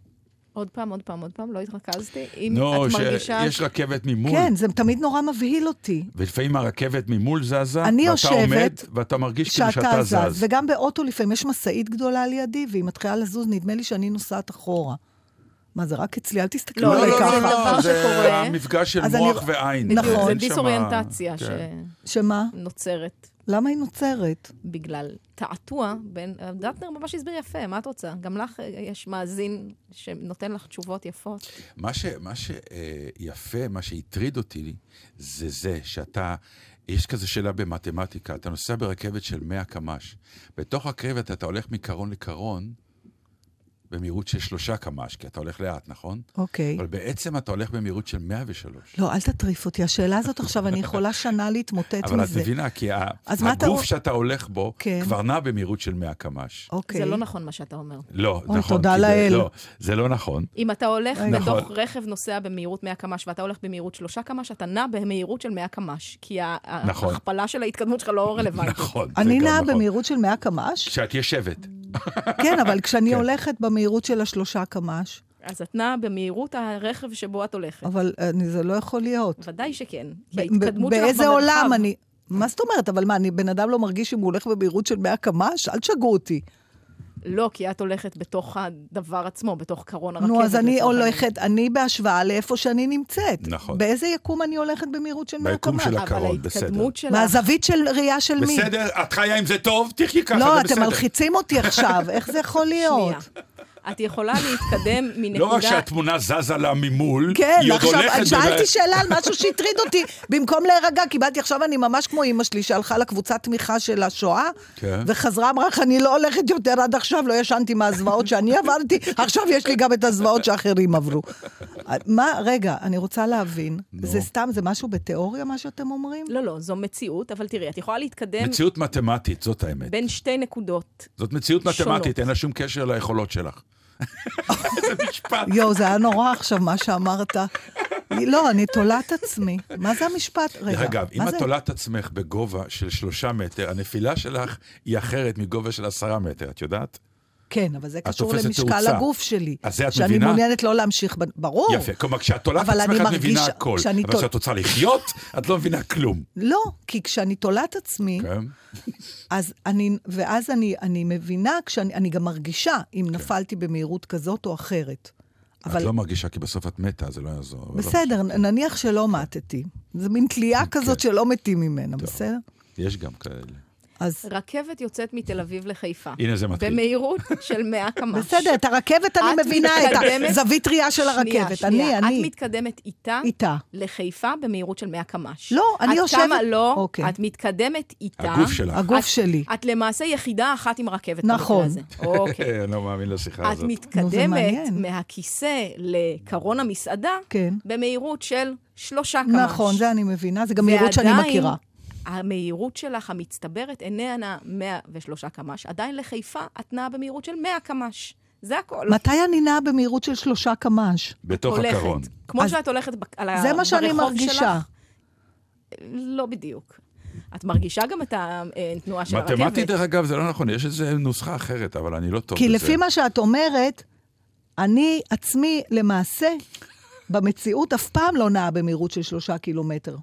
עוד פעם, עוד פעם, עוד פעם, לא התרכזתי. אם נו, את מרגישה... שיש רכבת ממול, כן, זה תמיד נורא מבהיל אותי. ולפעמים הרכבת ממול זזה, אני ואתה יושבת, עומד, ואתה מרגיש כאילו שאתה זז. וגם באוטו לפעמים יש משאית גדולה לידי, והיא מתחילה לזוז, נדמה לי שאני נוסעת אחורה. מה, זה רק אצלי? אל תסתכלו לא, עליי לא, ככה. זה דבר זה שקורה. המפגש של אז אני- מוח ועין. נכון. זה דיסאוריינטציה כן. שמה? שנוצרת למה היא נוצרת? בגלל תעתוע בין... דטנר ממש הסביר יפה, מה את רוצה? גם לך אה, יש מאזין שנותן לך תשובות יפות. מה ש- מה שיפה, מה שהטריד אותי, זה זה שאתה, יש כזה שאלה במתמטיקה, אתה נוסע ברכבת של 100 קמ"ש. בתוך הרכבת אתה הולך מקרון לקרון במהירות של שלושה קמ"ש, כי אתה הולך לאט, נכון? אוקיי. אבל בעצם אתה הולך במהירות של 103. לא, אל תטריף אותי. השאלה הזאת עכשיו, אני יכולה שנה להתמוטט אבל את מזה. מבינה, כי ה- אז מה אתה הגוף אומר? שאתה הולך בו כן. כבר נע במהירות של 100 קמ"ש. אוקיי. זה לא נכון מה שאתה אומר. לא, נכון. תודה כי לאל. לא, זה לא נכון. אם אתה הולך. בתוך נכון. רכב נוסע במהירות 100 קמ"ש ואתה הולך במהירות 3 קמ"ש, אתה נע במהירות של 100 קמ"ש. כי נכון. ההכפלה של ההתקדמות שלך לא רלוונטית. נכון. אני נעה נכון. במהירות של 100 קמ"ש, כשאת יושבת. כן, אבל כשאני כן. הולכת במהירות של השלושה קמ"ש, אז את נעה במהירות הרכב שבו את הולכת. אבל אני- זה לא יכול להיות. ודאי שכן. כי ב- ההתקדמות ב- שלך באיזה במרחב- עולם אני... מה זאת אומרת? אבל מה, אני בן אדם לא מרגיש אם הוא הולך במהירות של 100 קמ"ש? אל תשגעו אותי. לא, כי את הולכת בתוך הדבר עצמו, בתוך קרון הרכבת. נו, אז אני. הולכת, אני בהשוואה לאיפה שאני נמצאת. נכון. באיזה יקום אני הולכת במהירות של 100 ביקום קמ"ש? של אבל הקרון, בסדר. ההתקדמות שלך... מהזווית של ראייה של מי? בסדר, את חיה עם זה טוב, תחי ככה, לא, זה אתם בסדר. מלחיצים אותי עכשיו, איך זה יכול להיות? שנייה. את יכולה להתקדם מנקודה... לא רק שהתמונה זזה לה ממול, כן, היא עוד עכשיו, הולכת... שאלתי ב- שאלה על משהו שהטריד אותי, במקום להירגע, קיבלתי עכשיו, אני ממש כמו אימא שלי שהלכה לקבוצת תמיכה של השואה, כן. וחזרה, אמרה לך, אני לא הולכת יותר עד עכשיו, לא ישנתי מהזוועות שאני עברתי, עכשיו יש לי גם את הזוועות שאחרים עברו. מה, רגע, אני רוצה להבין, זה סתם, זה משהו בתיאוריה, מה שאתם אומרים? לא, לא, זו מציאות, אבל תראי, את יכולה להתקדם מציאות מתמטית, זאת האמת. בין שתי נקודות. זאת מציאות שונות. מתמטית, אין לה שום קשר ליכולות שלך. איזה משפט. יואו, זה היה נורא עכשיו, מה שאמרת. לא, אני תולה את עצמי. מה זה המשפט? רגע, אגב, אם את את עצמך בגובה של שלושה מטר, הנפילה שלך היא אחרת מגובה של עשרה מטר, את יודעת? כן, אבל זה קשור למשקל תאוצה. הגוף שלי. אז זה את שאני מבינה? מעוניינת לא להמשיך, ב... ברור. יפה, כלומר, כשאת את אבל עצמך, את מבינה מרגישה- הכל. כשאני אבל תול- כשאת רוצה לחיות, את לא מבינה כלום. לא, כי כשאני תולה את עצמי, כן? אז אני, ואז אני, אני מבינה, כשאני, אני גם מרגישה אם נפלתי במהירות כזאת או אחרת. את אבל לא מרגישה, כי בסוף את מתה, זה לא יעזור. לא בסדר, משנה. נניח שלא מתתי. זו מין תלייה כזאת שלא מתים ממנה, בסדר? יש גם כאלה. אז רכבת יוצאת מתל אביב לחיפה. הנה זה מתחיל. במהירות של 100 קמ"ש. בסדר, את הרכבת אני את מבינה, את הזווית ראייה של הרכבת. שנייה. אני, אני. את מתקדמת איתה, איתה. לחיפה במהירות של 100 קמ"ש. לא, אני יושבת- את כמה לא, אוקיי. את מתקדמת איתה. הגוף שלך. הגוף את- שלי. את למעשה יחידה אחת עם הרכבת. נכון. אוקיי. אני לא מאמין לשיחה את הזאת. זה מתקדמת. מהכיסא לקרון המסעדה כן. במהירות של שלושה קמ"ש. נכון, זה אני מבינה, זה גם מהירות שאני מכירה. המהירות שלך המצטברת איננה 103 קמ"ש. עדיין לחיפה את נעה במהירות של 100 קמ"ש. זה הכל. מתי אני נעה במהירות של שלושה קמ"ש? בתוך הולכת. הקרון. כמו אז שאת הולכת ב- על ה- זה מה שאני מרגישה. שלך, לא בדיוק. את מרגישה גם את התנועה של הרכבת. מתמטית, דרך אגב, זה לא נכון, יש איזו נוסחה אחרת, אבל אני לא טוב כי בזה. לפי מה שאת אומרת, אני עצמי, למעשה, במציאות אף פעם לא נעה במהירות של שלושה קילומטר.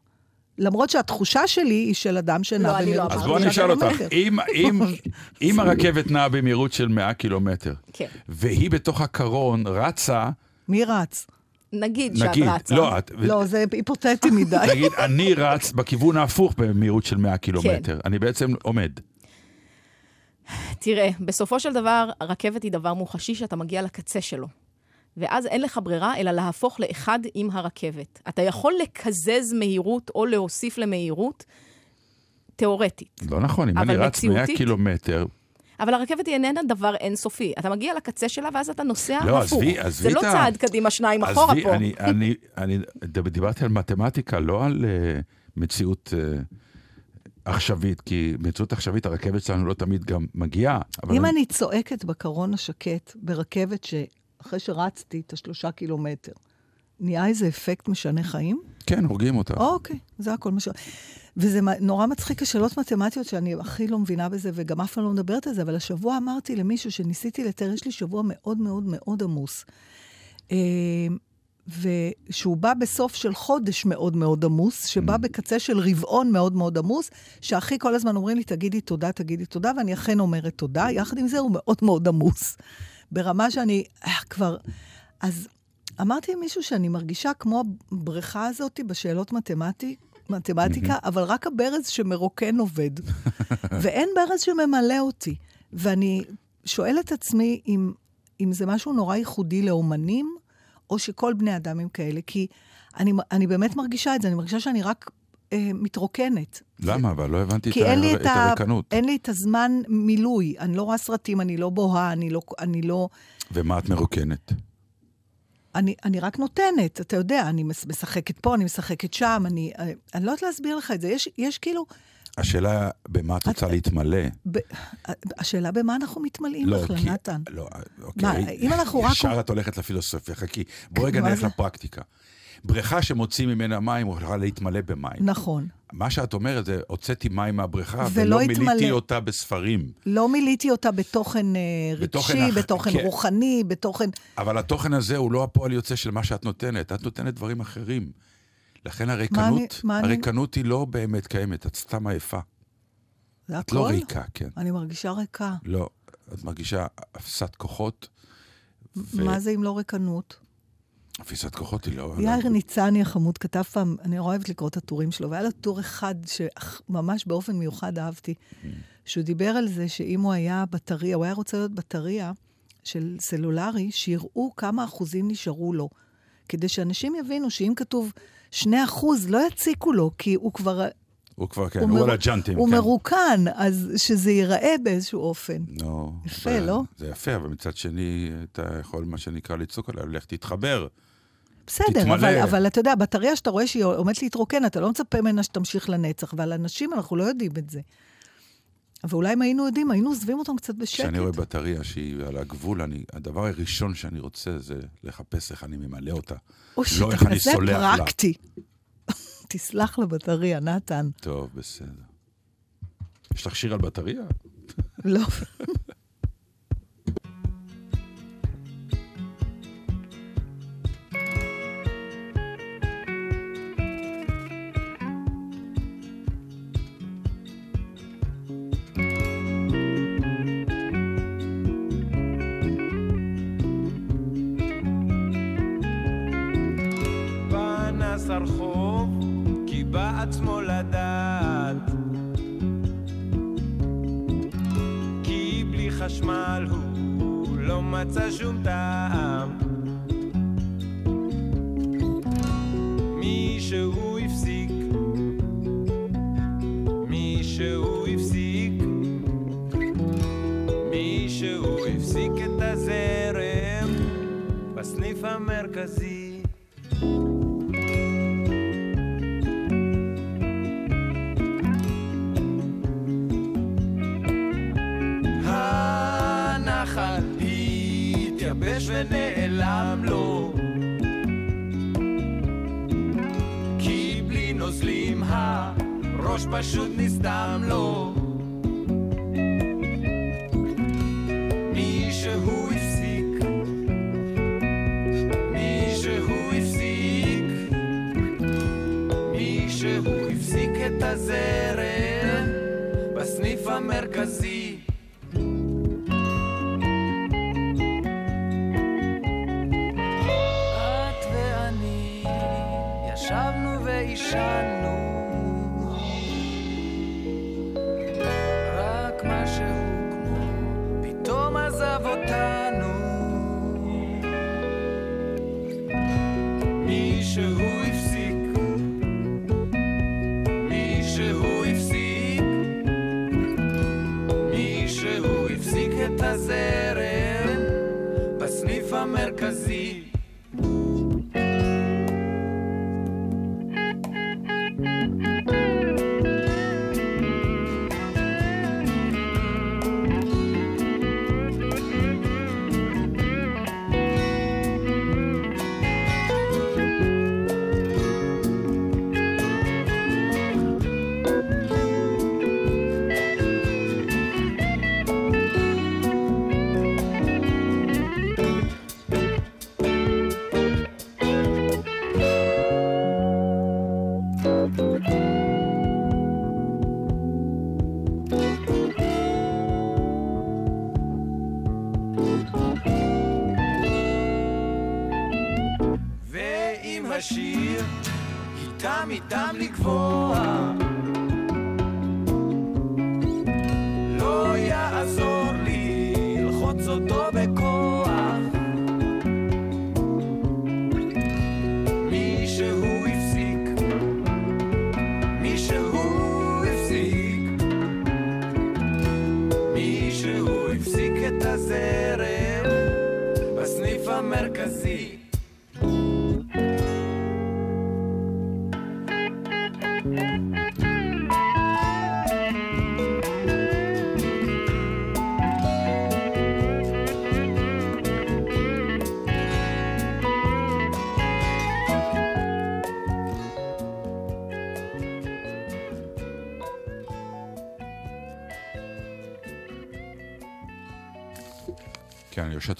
למרות שהתחושה שלי היא של אדם שנע לא, לא במהירות של אז אמרתי. בואו אני שלושה אשאל אותך, קילומטר. אם, אם, אם הרכבת נעה במהירות של 100 קילומטר, כן. והיא בתוך הקרון רצה, מי רץ? נגיד שאת נגיד, רצה. לא, את, לא, זה היפותטי מדי. נגיד, אני רץ בכיוון ההפוך במהירות של 100 קילומטר. אני בעצם עומד. תראה, בסופו של דבר, רכבת היא דבר מוחשי שאתה מגיע לקצה שלו. ואז אין לך ברירה אלא להפוך לאחד עם הרכבת. אתה יכול לקזז מהירות או להוסיף למהירות, תיאורטית. לא נכון, אם אבל אני רץ 100 מציאותית? קילומטר, אבל הרכבת היא איננה דבר אינסופי. אתה מגיע לקצה שלה ואז אתה נוסע לא, הפוך. עזבי- עזבי זה לא את ה- צעד קדימה, שניים אחורה עזבי, פה. אני, אני, אני דיברתי על מתמטיקה, לא על uh, מציאות uh, עכשווית, כי מציאות עכשווית, הרכבת שלנו לא תמיד גם מגיעה. אבל אם אני צועקת בקרון השקט ברכבת שאחרי שרצתי את השלושה קילומטר, נהיה איזה אפקט משנה חיים? כן, הורגים אותה. אוקיי, זה הכל מה ש... וזה נורא מצחיק, השאלות מתמטיות שאני הכי לא מבינה בזה, וגם אף פעם לא מדברת על זה, אבל השבוע אמרתי למישהו שניסיתי לתאר, יש לי שבוע מאוד מאוד מאוד עמוס. אה, ושהוא בא בסוף של חודש מאוד מאוד עמוס, שבא בקצה של רבעון מאוד מאוד עמוס, שהכי כל הזמן אומרים לי, תגידי תודה, תגידי תודה, ואני אכן אומרת תודה. יחד עם זה, הוא מאוד מאוד עמוס. ברמה שאני אה, כבר... אז אמרתי למישהו שאני מרגישה כמו הבריכה הזאת בשאלות מתמטי, מתמטיקה, אבל רק הברז שמרוקן עובד. ואין ברז שממלא אותי. ואני שואלת את עצמי אם, אם זה משהו נורא ייחודי לאומנים, או שכל בני אדם הם כאלה. כי אני, אני באמת מרגישה את זה, אני מרגישה שאני רק אה, מתרוקנת. למה? אבל לא הבנתי את כי ה- את, את. הריקנות. אין לי את הזמן מילוי. אני לא רואה סרטים, אני לא בוהה, אני לא... אני לא... ומה את מרוקנת? אני, אני רק נותנת, אתה יודע, אני מש- משחקת פה, אני משחקת שם, אני, אני, אני לא יודעת להסביר לך את זה. יש, יש כאילו, השאלה, במה את רוצה להתמלא? ב, השאלה במה אנחנו מתמלאים לא, בכלל, כי... נתן. לא, אוקיי. אם אנחנו רק- ישר את הולכת לפילוסופיה, חכי. בואי רגע מה נלך? לפרקטיקה. בריכה שמוצאים ממנה מים, יכולה להתמלא במים. נכון. מה שאת אומרת זה, הוצאתי מים מהבריכה, ולא ולא מילאתי התמלא. אותה בספרים. לא מילאתי אותה בתוכן אה, בתוכן רגשי, אח- בתוכן כן. רוחני, בתוכן... אבל התוכן הזה הוא לא הפועל יוצא של מה שאת נותנת, את נותנת דברים אחרים. לכן הריקנות, מה אני- הריקנות היא לא באמת קיימת, את סתם עייפה. זה את הכל? לא ריקה, כן. אני מרגישה ריקה. לא, את מרגישה אפסת כוחות. ו- מה זה אם לא ריקנות? אפסת כוחות היא לא... יאיר ניצני החמוד כתב פעם, אני נורא אוהבת לקרוא את הטורים שלו, והיה לו טור אחד שממש באופן מיוחד אהבתי, שהוא דיבר על זה שאם הוא היה בטריה, הוא היה רוצה להיות בטריה של סלולרי, שיראו כמה אחוזים נשארו לו. כדי שאנשים יבינו שאם כתוב 2 אחוז, לא יציקו לו, כי הוא כבר... הוא כבר, כן, הוא הוא מר- על הג'אנטים, הוא כן. מרוקן, אז שזה ייראה באיזשהו אופן. נו, יפה, זה- לא? זה יפה, אבל מצד שני, אתה יכול, מה שנקרא, לצעוק עליו, לך תתחבר. בסדר, תתמלא. אבל, אבל אתה יודע, בטריה שאתה רואה שהיא עומדת להתרוקן, אתה לא מצפה ממנה שתמשיך לנצח, ועל אנשים אנחנו לא יודעים את זה. ואולי אם היינו יודעים, היינו עוזבים אותם קצת בשקט. כשאני רואה בטריה שהיא על הגבול, אני, הדבר הראשון שאני רוצה זה לחפש איך אני ממלא אותה. או לא איך אני סולח לה. פרקטי. תסלח לבטריה, נתן. טוב, בסדר. יש לך שיר על בטריה? לא. מצא שום טעם. הראש פשוט מישהו הפסיק. מישהו הפסיק את הזרם בסניף המרכזי הזרם בסניף המרכזי.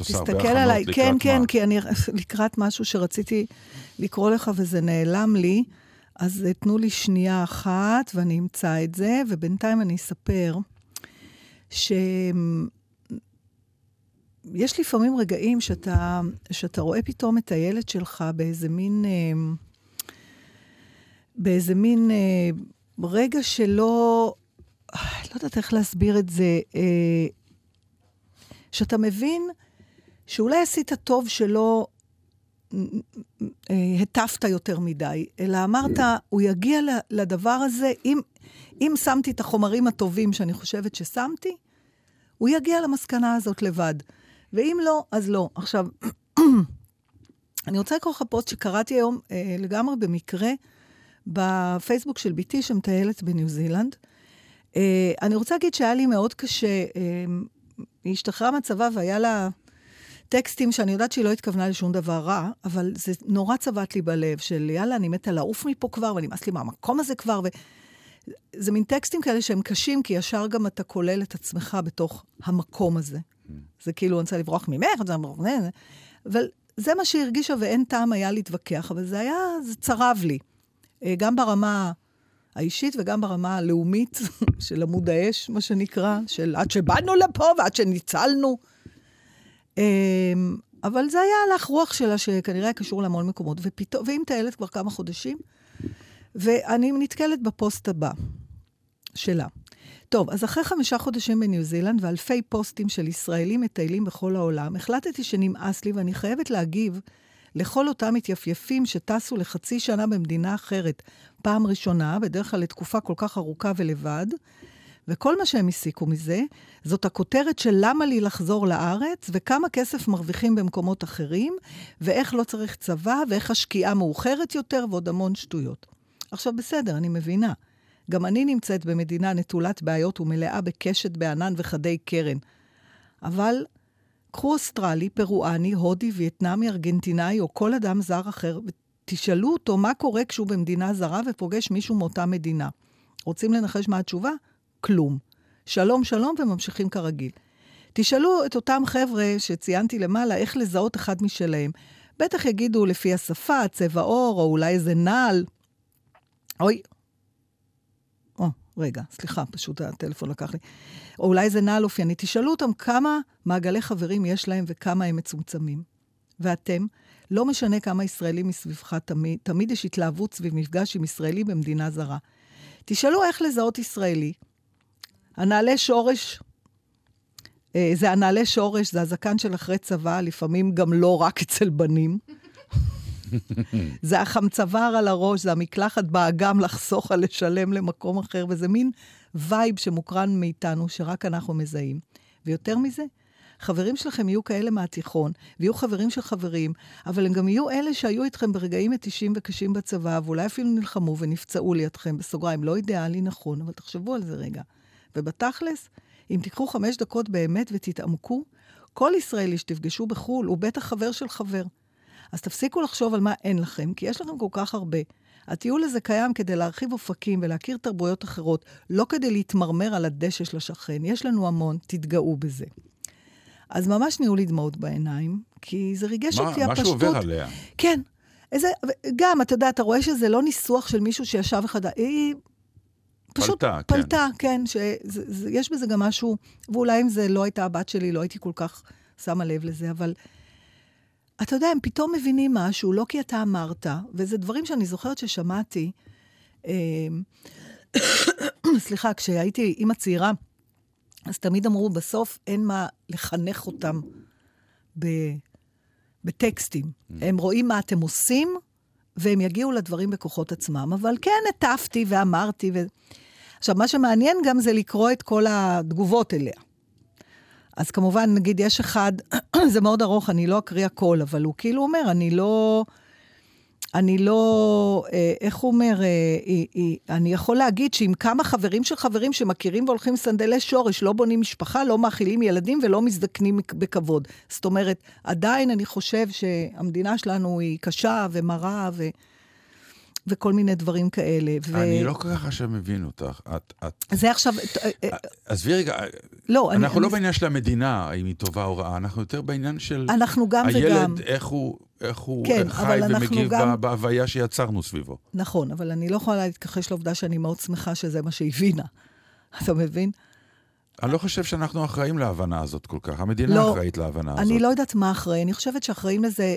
כן, עושה הרבה תסתכל הכנות עליי, לקראת כן, כן, מה. כי אני לקראת משהו שרציתי לקרוא לך וזה נעלם לי, אז אה, תנו לי שנייה אחת ואני אמצא את זה, ובינתיים אני אספר שיש לפעמים רגעים שאתה, שאתה רואה פתאום את הילד שלך באיזה מין... אה, באיזה מין אה, רגע שלא... לא יודעת איך להסביר את זה. שאתה מבין שאולי עשית טוב שלא אה, הטפת יותר מדי, אלא אמרת, הוא יגיע לדבר הזה, אם, אם שמתי את החומרים הטובים שאני חושבת ששמתי, הוא יגיע למסקנה הזאת לבד. ואם לא, אז לא. עכשיו, אני רוצה לקרוא לך פוסט שקראתי היום אה, לגמרי במקרה בפייסבוק של בתי שמטיילת בניו זילנד. אה, אני רוצה להגיד שהיה לי מאוד קשה, אה, היא השתחררה מהצבא והיה לה טקסטים שאני יודעת שהיא לא התכוונה לשום דבר רע, אבל זה נורא צבט לי בלב, של יאללה, אני מתה לעוף מפה כבר, ונמאס לי מהמקום הזה כבר, ו... זה מין טקסטים כאלה שהם קשים, כי ישר גם אתה כולל את עצמך בתוך המקום הזה. זה כאילו, אני רוצה לברוח ממך, אני רוצה לברוח ממך, אבל זה מה שהיא הרגישה, ואין טעם היה להתווכח, אבל זה היה, זה צרב לי. אה, גם ברמה האישית וגם ברמה הלאומית של עמוד האש, מה שנקרא, של עד שבאנו לפה ועד שניצלנו. אמ, אבל זה היה הלך רוח שלה, שכנראה היה קשור להמון מקומות, ופתאום, והיא מטיילת כבר כמה חודשים, ואני נתקלת בפוסט הבא שלה. טוב, אז אחרי חמישה חודשים בניו זילנד ואלפי פוסטים של ישראלים מטיילים בכל העולם, החלטתי שנמאס לי ואני חייבת להגיב לכל אותם מתייפייפים שטסו לחצי שנה במדינה אחרת, פעם ראשונה, בדרך כלל לתקופה כל כך ארוכה ולבד, וכל מה שהם הסיקו מזה, זאת הכותרת של למה לי לחזור לארץ, וכמה כסף מרוויחים במקומות אחרים, ואיך לא צריך צבא, ואיך השקיעה מאוחרת יותר, ועוד המון שטויות. עכשיו, בסדר, אני מבינה. גם אני נמצאת במדינה נטולת בעיות ומלאה בקשת בענן וחדי קרן. אבל קחו אוסטרלי, פרואני, הודי, וייטנאמי, ארגנטינאי או כל אדם זר אחר, ותשאלו אותו מה קורה כשהוא במדינה זרה ופוגש מישהו מאותה מדינה. רוצים לנחש מה התשובה? כלום. שלום, שלום, וממשיכים כרגיל. תשאלו את אותם חבר'ה שציינתי למעלה איך לזהות אחד משלהם. בטח יגידו לפי השפה, צבע עור, או אולי איזה נעל. אוי, או, רגע, סליחה, פשוט הטלפון לקח לי. או אולי זה נעל אופייני. תשאלו אותם כמה מעגלי חברים יש להם וכמה הם מצומצמים. ואתם, לא משנה כמה ישראלים מסביבך תמיד, תמיד יש התלהבות סביב מפגש עם ישראלי במדינה זרה. תשאלו איך לזהות ישראלי. הנעלי שורש, אה, זה הנעלי שורש, זה הזקן של אחרי צבא, לפעמים גם לא רק אצל בנים. זה החמצוואר על הראש, זה המקלחת באגם לחסוך על לשלם למקום אחר, וזה מין vibe שמוקרן מאיתנו, שרק אנחנו מזהים. ויותר מזה, חברים שלכם יהיו כאלה מהתיכון, ויהיו חברים של חברים, אבל הם גם יהיו אלה שהיו איתכם ברגעים מתישים וקשים בצבא, ואולי אפילו נלחמו ונפצעו לידכם, בסוגריים, לא אידיאלי נכון, אבל תחשבו על זה רגע. ובתכלס, אם תיקחו חמש דקות באמת ותתעמקו, כל ישראלי שתפגשו בחו"ל הוא בטח חבר של חבר. אז תפסיקו לחשוב על מה אין לכם, כי יש לכם כל כך הרבה. הטיול הזה קיים כדי להרחיב אופקים ולהכיר תרבויות אחרות, לא כדי להתמרמר על הדשא של השכן. יש לנו המון, תתגאו בזה. אז ממש נהיו לי דמעות בעיניים, כי זה ריגש מה- אותי הפשטות. משהו עובר עליה. כן. איזה, גם, אתה יודע, אתה רואה שזה לא ניסוח של מישהו שישב אחד... היא פשוט פלטה, כן. פלטה, כן. שיש בזה גם משהו, ואולי אם זה לא הייתה הבת שלי, לא הייתי כל כך שמה לב לזה, אבל אתה יודע, הם פתאום מבינים משהו, לא כי אתה אמרת, וזה דברים שאני זוכרת ששמעתי. אה, סליחה, כשהייתי אימא צעירה, אז תמיד אמרו, בסוף אין מה לחנך אותם ב, בטקסטים. הם רואים מה אתם עושים, והם יגיעו לדברים בכוחות עצמם. אבל כן, הטפתי ואמרתי. ו... עכשיו, מה שמעניין גם זה לקרוא את כל התגובות אליה. אז כמובן, נגיד, יש אחד, זה מאוד ארוך, אני לא אקריא הכל, אבל הוא כאילו אומר, אני לא... אני לא, אה, איך הוא אומר, אה, אה, אני יכול להגיד שעם כמה חברים של חברים שמכירים והולכים סנדלי שורש, לא בונים משפחה, לא מאכילים ילדים ולא מזדקנים בכבוד. זאת אומרת, עדיין אני חושב שהמדינה שלנו היא קשה ומרה ו... וכל מיני דברים כאלה. ו... אני לא כל כך עכשיו מבין אותך. את, את... זה עכשיו... עזבי רגע, לא, אנחנו אני, לא אני... בעניין של המדינה, אם היא טובה או רעה, אנחנו יותר בעניין של... אנחנו גם הילד, וגם. הילד, איך הוא, איך הוא כן, חי ומגיב גם... בהוויה שיצרנו סביבו. נכון, אבל אני לא יכולה להתכחש לעובדה שאני מאוד שמחה שזה מה שהבינה. אתה מבין? אני לא חושב שאנחנו אחראים להבנה הזאת כל כך. המדינה לא, אחראית להבנה הזאת. אני לא יודעת מה אחראי, אני חושבת שאחראים לזה...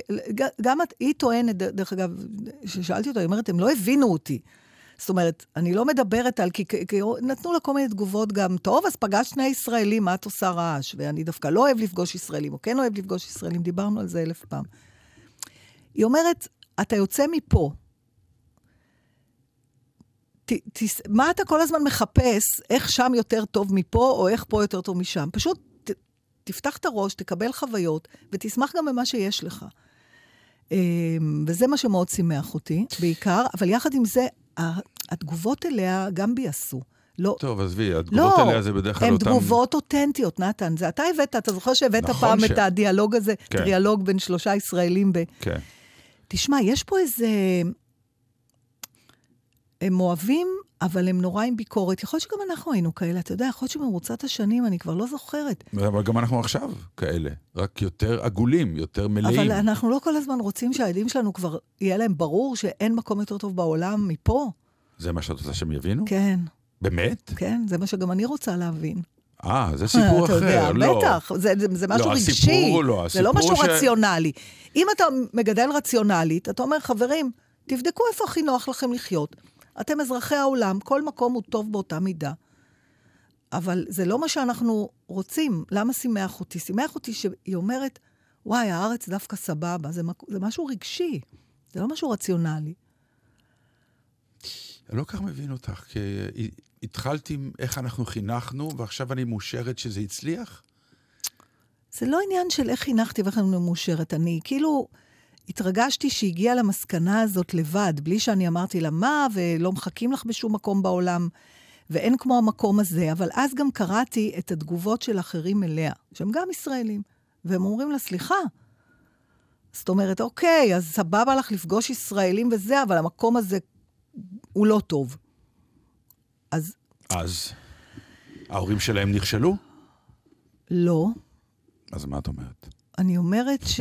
גם את, היא טוענת, דרך אגב, כששאלתי אותה, היא אומרת, הם לא הבינו אותי. זאת אומרת, אני לא מדברת על... כי, כי נתנו לה כל מיני תגובות גם, טוב, אז פגשת שני ישראלים, מה את עושה רעש? ואני דווקא לא אוהב לפגוש ישראלים, או כן אוהב לפגוש ישראלים, דיברנו על זה אלף פעם. היא אומרת, אתה יוצא מפה, ת, ת, מה אתה כל הזמן מחפש, איך שם יותר טוב מפה, או איך פה יותר טוב משם? פשוט ת, תפתח את הראש, תקבל חוויות, ותשמח גם במה שיש לך. וזה מה שמאוד שימח אותי, בעיקר, אבל יחד עם זה, התגובות אליה גם ביאסו. לא. טוב, עזבי, התגובות לא, אליה זה בדרך כלל אותן... אותם... הן תגובות אותנטיות, נתן. זה אתה הבאת, אתה זוכר שהבאת נכון פעם ש... את הדיאלוג הזה, כן. טריאלוג בין שלושה ישראלים ב... כן. תשמע, יש פה איזה... הם אוהבים, אבל הם נורא עם ביקורת. יכול להיות שגם אנחנו היינו כאלה, אתה יודע, יכול להיות שבמרוצת השנים, אני כבר לא זוכרת. אבל גם אנחנו עכשיו כאלה, רק יותר עגולים, יותר מלאים. אבל אנחנו לא כל הזמן רוצים שהילדים שלנו כבר, יהיה להם ברור שאין מקום יותר טוב בעולם מפה. זה מה שאת רוצה שהם יבינו? כן. באמת? כן, זה מה שגם אני רוצה להבין. אה, זה סיפור אחר, יודע, לא. בטח, זה, זה, זה משהו לא, רגשי. הסיפור לא, זה לא הסיפור משהו ש- רציונלי. אם אתה מגדל רציונלית, אתה אומר, חברים, תבדקו איפה הכי נוח לכם לחיות. אתם אזרחי העולם, כל מקום הוא טוב באותה מידה. אבל זה לא מה שאנחנו רוצים. למה שימח אותי? שימח אותי שהיא אומרת, וואי, הארץ דווקא סבבה. זה, מק- זה משהו רגשי, זה לא משהו רציונלי. אני לא כך מבין אותך, כי התחלתי עם איך אנחנו חינכנו, ועכשיו אני מאושרת שזה הצליח? זה לא עניין של איך חינכתי ואיך אני מאושרת. אני כאילו התרגשתי שהיא הגיעה למסקנה הזאת לבד, בלי שאני אמרתי לה מה, ולא מחכים לך בשום מקום בעולם, ואין כמו המקום הזה. אבל אז גם קראתי את התגובות של אחרים אליה, שהם גם ישראלים, והם אומרים לה, סליחה. זאת אומרת, אוקיי, אז סבבה לך לפגוש ישראלים וזה, אבל המקום הזה הוא לא טוב. אז אז ההורים שלהם נכשלו? לא. אז מה את אומרת? אני אומרת ש...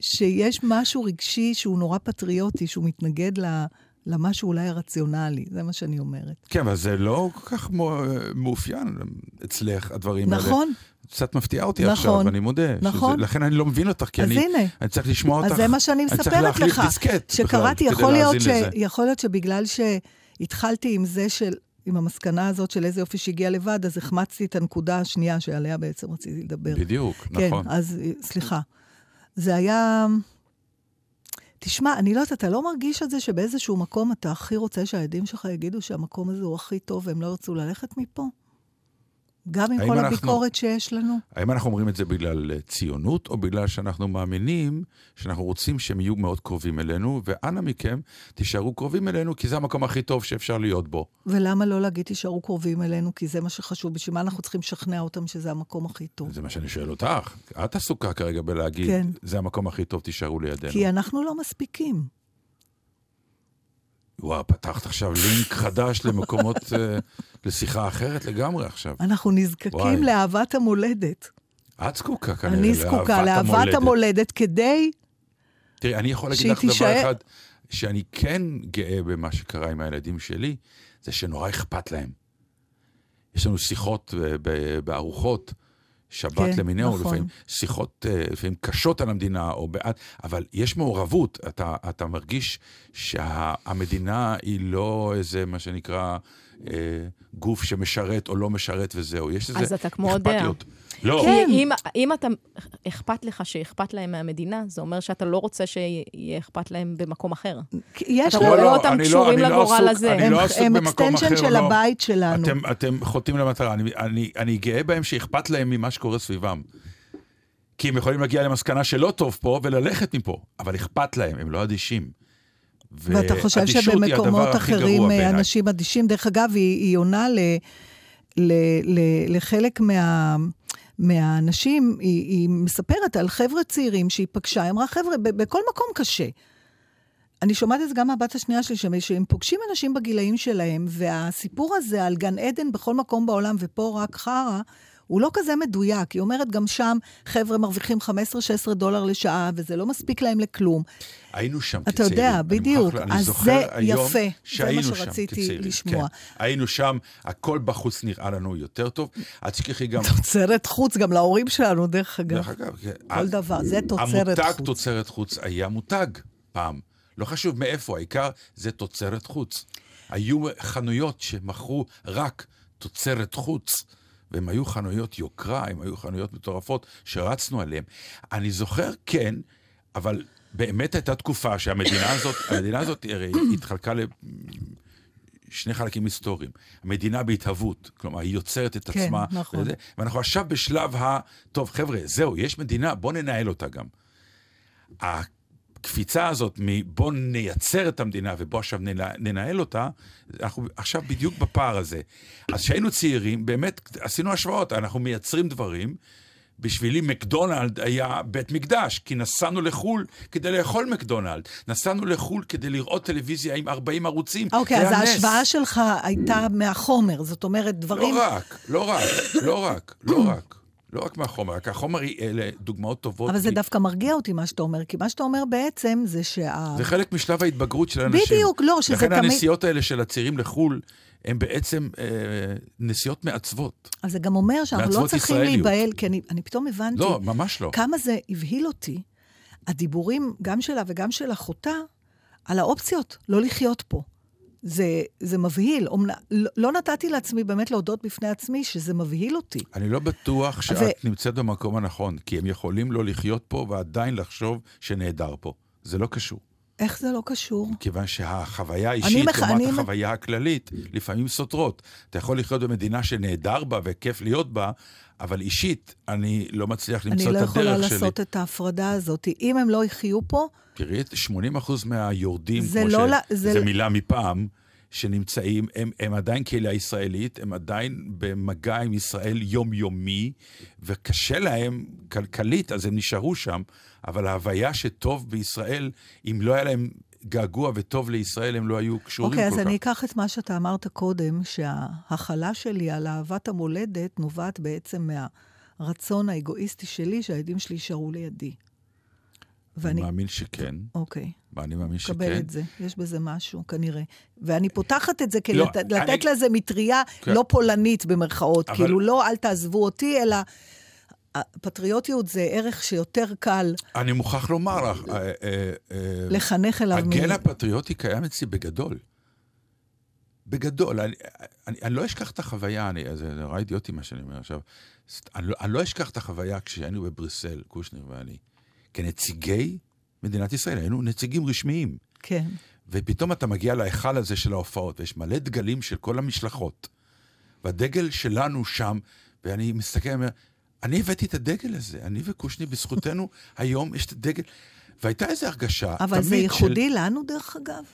שיש משהו רגשי שהוא נורא פטריוטי, שהוא מתנגד ל... למשהו אולי הרציונלי, זה מה שאני אומרת. כן, אבל זה לא כל כך מאופיין אצלך, הדברים האלה. נכון, קצת מפתיעה אותי נכון, עכשיו, אני מודה. נכון. שזה, לכן אני לא מבין אותך, כי אז אני, הנה. אני צריך לשמוע אותך. אז זה מה שאני אני צריך מספרת להחליף לך. דיסקט שקראתי, בכלל, יכול כדי להיות, להאזין ש... לזה. יכול להיות שבגלל שהתחלתי עם זה של... עם המסקנה הזאת של איזה יופי שהגיע לבד, אז החמצתי את הנקודה השנייה שעליה בעצם רציתי לדבר. בדיוק, כן, נכון. אז אה, סליחה. זה היה... תשמע, אני לא יודעת, אתה לא מרגיש את זה שבאיזשהו מקום אתה הכי רוצה שהילדים שלך יגידו שהמקום הזה הוא הכי טוב והם לא ירצו ללכת מפה? גם עם כל אנחנו- הביקורת שיש לנו? האם אנחנו אומרים את זה בגלל אה, ציונות, או בגלל שאנחנו מאמינים שאנחנו רוצים שהם יהיו מאוד קרובים אלינו, ואנא מכם, תישארו קרובים אלינו, כי זה המקום הכי טוב שאפשר להיות בו. ולמה לא להגיד תישארו קרובים אלינו? כי זה מה שחשוב. בשביל מה אנחנו צריכים לשכנע אותם שזה המקום הכי טוב? זה מה שאני שואל אותך. את עסוקה כרגע בלהגיד, כן. זה המקום הכי טוב, תישארו לידינו. כי אנחנו לא מספיקים. וואו, פתחת עכשיו לינק חדש למקומות, אה, לשיחה אחרת לגמרי עכשיו. אנחנו נזקקים וואי. לאהבת המולדת. את זקוקה כנראה אני זקוקה לאהבת המולדת כדי... תראי, אני יכול להגיד לך דבר תישאר- אחד, שאני כן גאה במה שקרה עם הילדים שלי, זה שנורא אכפת להם. יש לנו שיחות ב- בארוחות, שבת כן, למיניהו, נכון. לפעמים שיחות, אה, לפעמים קשות על המדינה, או בעד, אבל יש מעורבות, אתה, אתה מרגיש שהמדינה היא לא איזה, מה שנקרא, אה, גוף שמשרת או לא משרת וזהו, יש איזה אז אתה כמו יודע. לא, כן. כי אם, אם אתה, אכפת לך שאכפת להם מהמדינה, זה אומר שאתה לא רוצה שיהיה אכפת להם במקום אחר. יש אתה לנו... רואה לא, אותם לא- קשורים לא לגורל הזה. אני הם- לא עסוק הם במקום אחר, של לא. הבית שלנו. אתם, אתם חוטאים למטרה. אני, אני, אני גאה בהם שאכפת להם ממה שקורה סביבם. כי הם יכולים להגיע למסקנה שלא טוב פה וללכת מפה, אבל אכפת להם, הם לא אדישים. ואתה חושב שבמקומות אחרים. אנשים אדישים, דרך אגב, היא, היא עונה ל, ל, ל, לחלק מה... מהאנשים, היא, היא מספרת על חבר'ה צעירים שהיא פגשה, היא אמרה, חבר'ה, בכל מקום קשה. אני שומעת את זה גם מהבת השנייה שלי, שהם פוגשים אנשים בגילאים שלהם, והסיפור הזה על גן עדן בכל מקום בעולם, ופה רק חרא, הוא לא כזה מדויק. היא אומרת, גם שם חבר'ה מרוויחים 15-16 דולר לשעה, וזה לא מספיק להם לכלום. היינו שם אתה יודע, בדיוק. אני אז זוכר זה היום יפה. זה מה שהיינו שם שרציתי כצעירים, לשמוע. כן. היינו שם, הכל בחוץ נראה לנו יותר טוב. אל תשכחי גם... תוצרת חוץ, גם להורים שלנו, דרך אגב. דרך אגב, כן. כל דבר, זה תוצרת המותג חוץ. תוצרת חוץ היה מותג פעם. לא חשוב מאיפה, העיקר זה תוצרת חוץ. היו חנויות שמכרו רק תוצרת חוץ, והן היו חנויות יוקרה, הן היו חנויות מטורפות שרצנו עליהן. אני זוכר, כן, אבל באמת הייתה תקופה שהמדינה הזאת, המדינה הזאת הרי התחלקה לשני חלקים היסטוריים. המדינה בהתהוות, כלומר, היא יוצרת את כן, עצמה. נכון. וזה, ואנחנו עכשיו בשלב ה... טוב, חבר'ה, זהו, יש מדינה, בואו ננהל אותה גם. הקפיצה הזאת מבוא נייצר את המדינה ובוא עכשיו ננ- ננהל אותה, אנחנו עכשיו בדיוק בפער הזה. אז כשהיינו צעירים, באמת עשינו השוואות, אנחנו מייצרים דברים. בשבילי מקדונלד היה בית מקדש, כי נסענו לחו"ל כדי לאכול מקדונלד. נסענו לחו"ל כדי לראות טלוויזיה עם 40 ערוצים. אוקיי, זה אז. ההשוואה שלך הייתה מהחומר, זאת אומרת, דברים... לא רק, לא רק, לא רק, לא רק. לא רק מהחומר, רק החומר, היא- אלה דוגמאות טובות. אבל זה כי דווקא מרגיע אותי, מה שאתה אומר, כי מה שאתה אומר בעצם זה שה... זה חלק משלב ההתבגרות של האנשים. בדיוק, לא, שזה לכן תמיד- הנסיעות האלה של הצעירים לחו"ל, הן בעצם אה, נסיעות מעצבות. אז זה גם אומר שאנחנו לא צריכים. להיבהל, כי אני, אני פתאום הבנתי לא, ממש לא. כמה זה הבהיל אותי, הדיבורים, גם שלה וגם של אחותה, על האופציות, לא לחיות פה. זה, זה מבהיל. אומנ... לא, לא נתתי לעצמי באמת להודות בפני עצמי שזה מבהיל אותי. אני לא בטוח שאת ו- נמצאת במקום הנכון, כי הם יכולים לא לחיות פה ועדיין לחשוב שנהדר פה. זה לא קשור. איך זה לא קשור? כיוון שהחוויה האישית מח- לעומת אני- החוויה הכללית לפעמים סותרות. אתה יכול לחיות במדינה שנהדר בה וכיף להיות בה, אבל אישית אני לא מצליח למצוא אני את לא יכולה הדרך שלי. לעשות את ההפרדה הזאת. אם הם לא יחיו פה, תראי, 80% מהיורדים, זה כמו לא ש... זה- זה מילה מפעם, שנמצאים, הם, הם עדיין קהילה ישראלית, הם עדיין במגע עם ישראל יומיומי, וקשה להם כלכלית, אז הם נשארו שם, אבל ההוויה שטוב בישראל, אם לא היה להם געגוע וטוב לישראל, הם לא היו קשורים אוקיי, כל אז כך. אני אקח את מה שאתה אמרת קודם, שההכלה שלי על אהבת המולדת נובעת בעצם מהרצון האגואיסטי שלי שהילדים שלי יישארו לידי. אני ואני, מאמין שכן, אוקיי, אני מאמין קבל שכן. את זה, יש בזה משהו, כנראה. ואני פותחת את זה כדי לא, לת- לתת אני- לזה מטריה כן. לא פולנית במרכאות. אבל- כאילו, לא אל תעזבו אותי, אלא פטריוטיות זה ערך שיותר קל אני מוכרח לומר לך, אה, אה, אה, לחנך אליו. מ- הגן הפטריוטי קיים אצלי בגדול. בגדול. אני, אני, אני לא אשכח את החוויה, אני, זה נורא אידיוטי מה שאני אומר עכשיו. אני לא, אני לא אשכח את החוויה כשהיינו בבריסל, קושניר ואני, כנציגי מדינת ישראל, היינו נציגים רשמיים. כן. ופתאום אתה מגיע להיכל הזה של ההופעות, ויש מלא דגלים של כל המשלחות. והדגל שלנו שם, ואני מסתכל, אומר, אני הבאתי את הדגל הזה, אני וקושניר, בזכותנו היום יש את הדגל. והייתה איזו הרגשה, אבל זה תמיד ייחודי לנו, דרך אגב.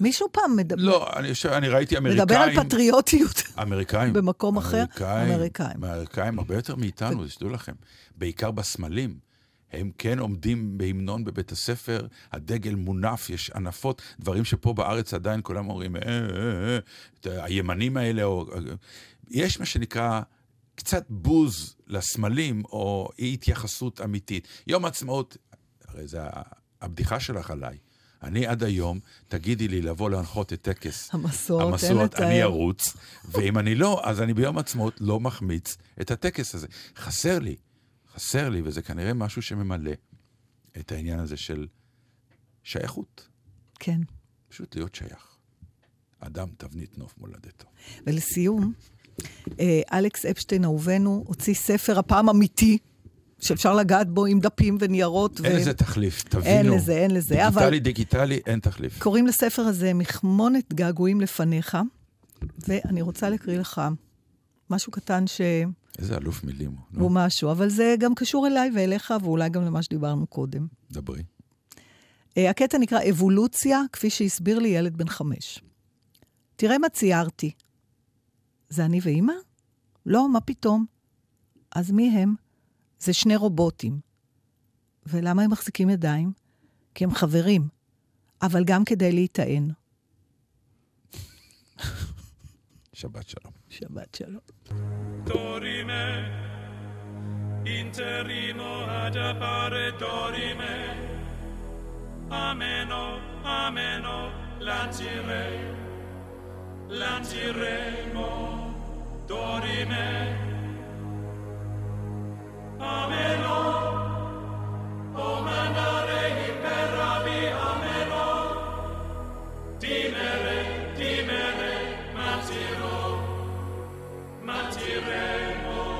מישהו פעם מדבר, לא, אני, חושב- אני ראיתי אמריקאים... מדבר על פטריוטיות. אמריקאים. במקום אחר? אמריקאים. אמריקאים. אמריקאים הרבה יותר מאיתנו, תדעו לכם. בעיקר בסמלים. הם כן עומדים בהמנון בבית הספר, הדגל מונף, יש הנפות, דברים שפה בארץ עדיין כולם אומרים, אה, אה, אה, הימנים האלה, או... יש מה שנקרא קצת בוז לסמלים, או אי התייחסות אמיתית. יום העצמאות, הרי זה הבדיחה שלך עליי. אני עד היום, תגידי לי לבוא להנחות את טקס המסורת, המסורת. אני ארוץ, ואם אני לא, אז אני ביום העצמאות לא מחמיץ את הטקס הזה. חסר לי, חסר לי, וזה כנראה משהו שממלא את העניין הזה של שייכות. כן. פשוט להיות שייך. אדם תבנית נוף מולדתו. ולסיום, אלכס אפשטיין אהובנו הוציא ספר, הפעם אמיתי, שאפשר לגעת בו עם דפים וניירות. אין ו- לזה תחליף, תבינו. אין לזה, אין לזה, אבל- דיגיטלי, דיגיטלי, אין תחליף. קוראים לספר הזה מחמונת געגועים לפניך, ואני רוצה להקריא לך משהו קטן שהוא איזה אלוף מילים הוא. נו, משהו, אבל זה גם קשור אליי ואליך, ואולי גם למה שדיברנו קודם. דברי. אה, הקטע נקרא אבולוציה, כפי שהסביר לי ילד בן חמש. תראה מה ציירתי. זה אני ואימא? לא, מה פתאום? אז מי הם? זה שני רובוטים. ולמה הם מחזיקים ידיים? כי הם חברים, אבל גם כדי להיטען. שבת שלום. שבת שלום. Dorime, interimo ad appare dorime. Ameno, ameno, lancirei, lanciremo dorime ameno o manare imperavi ameno. Dimere dimere matiro matiremo.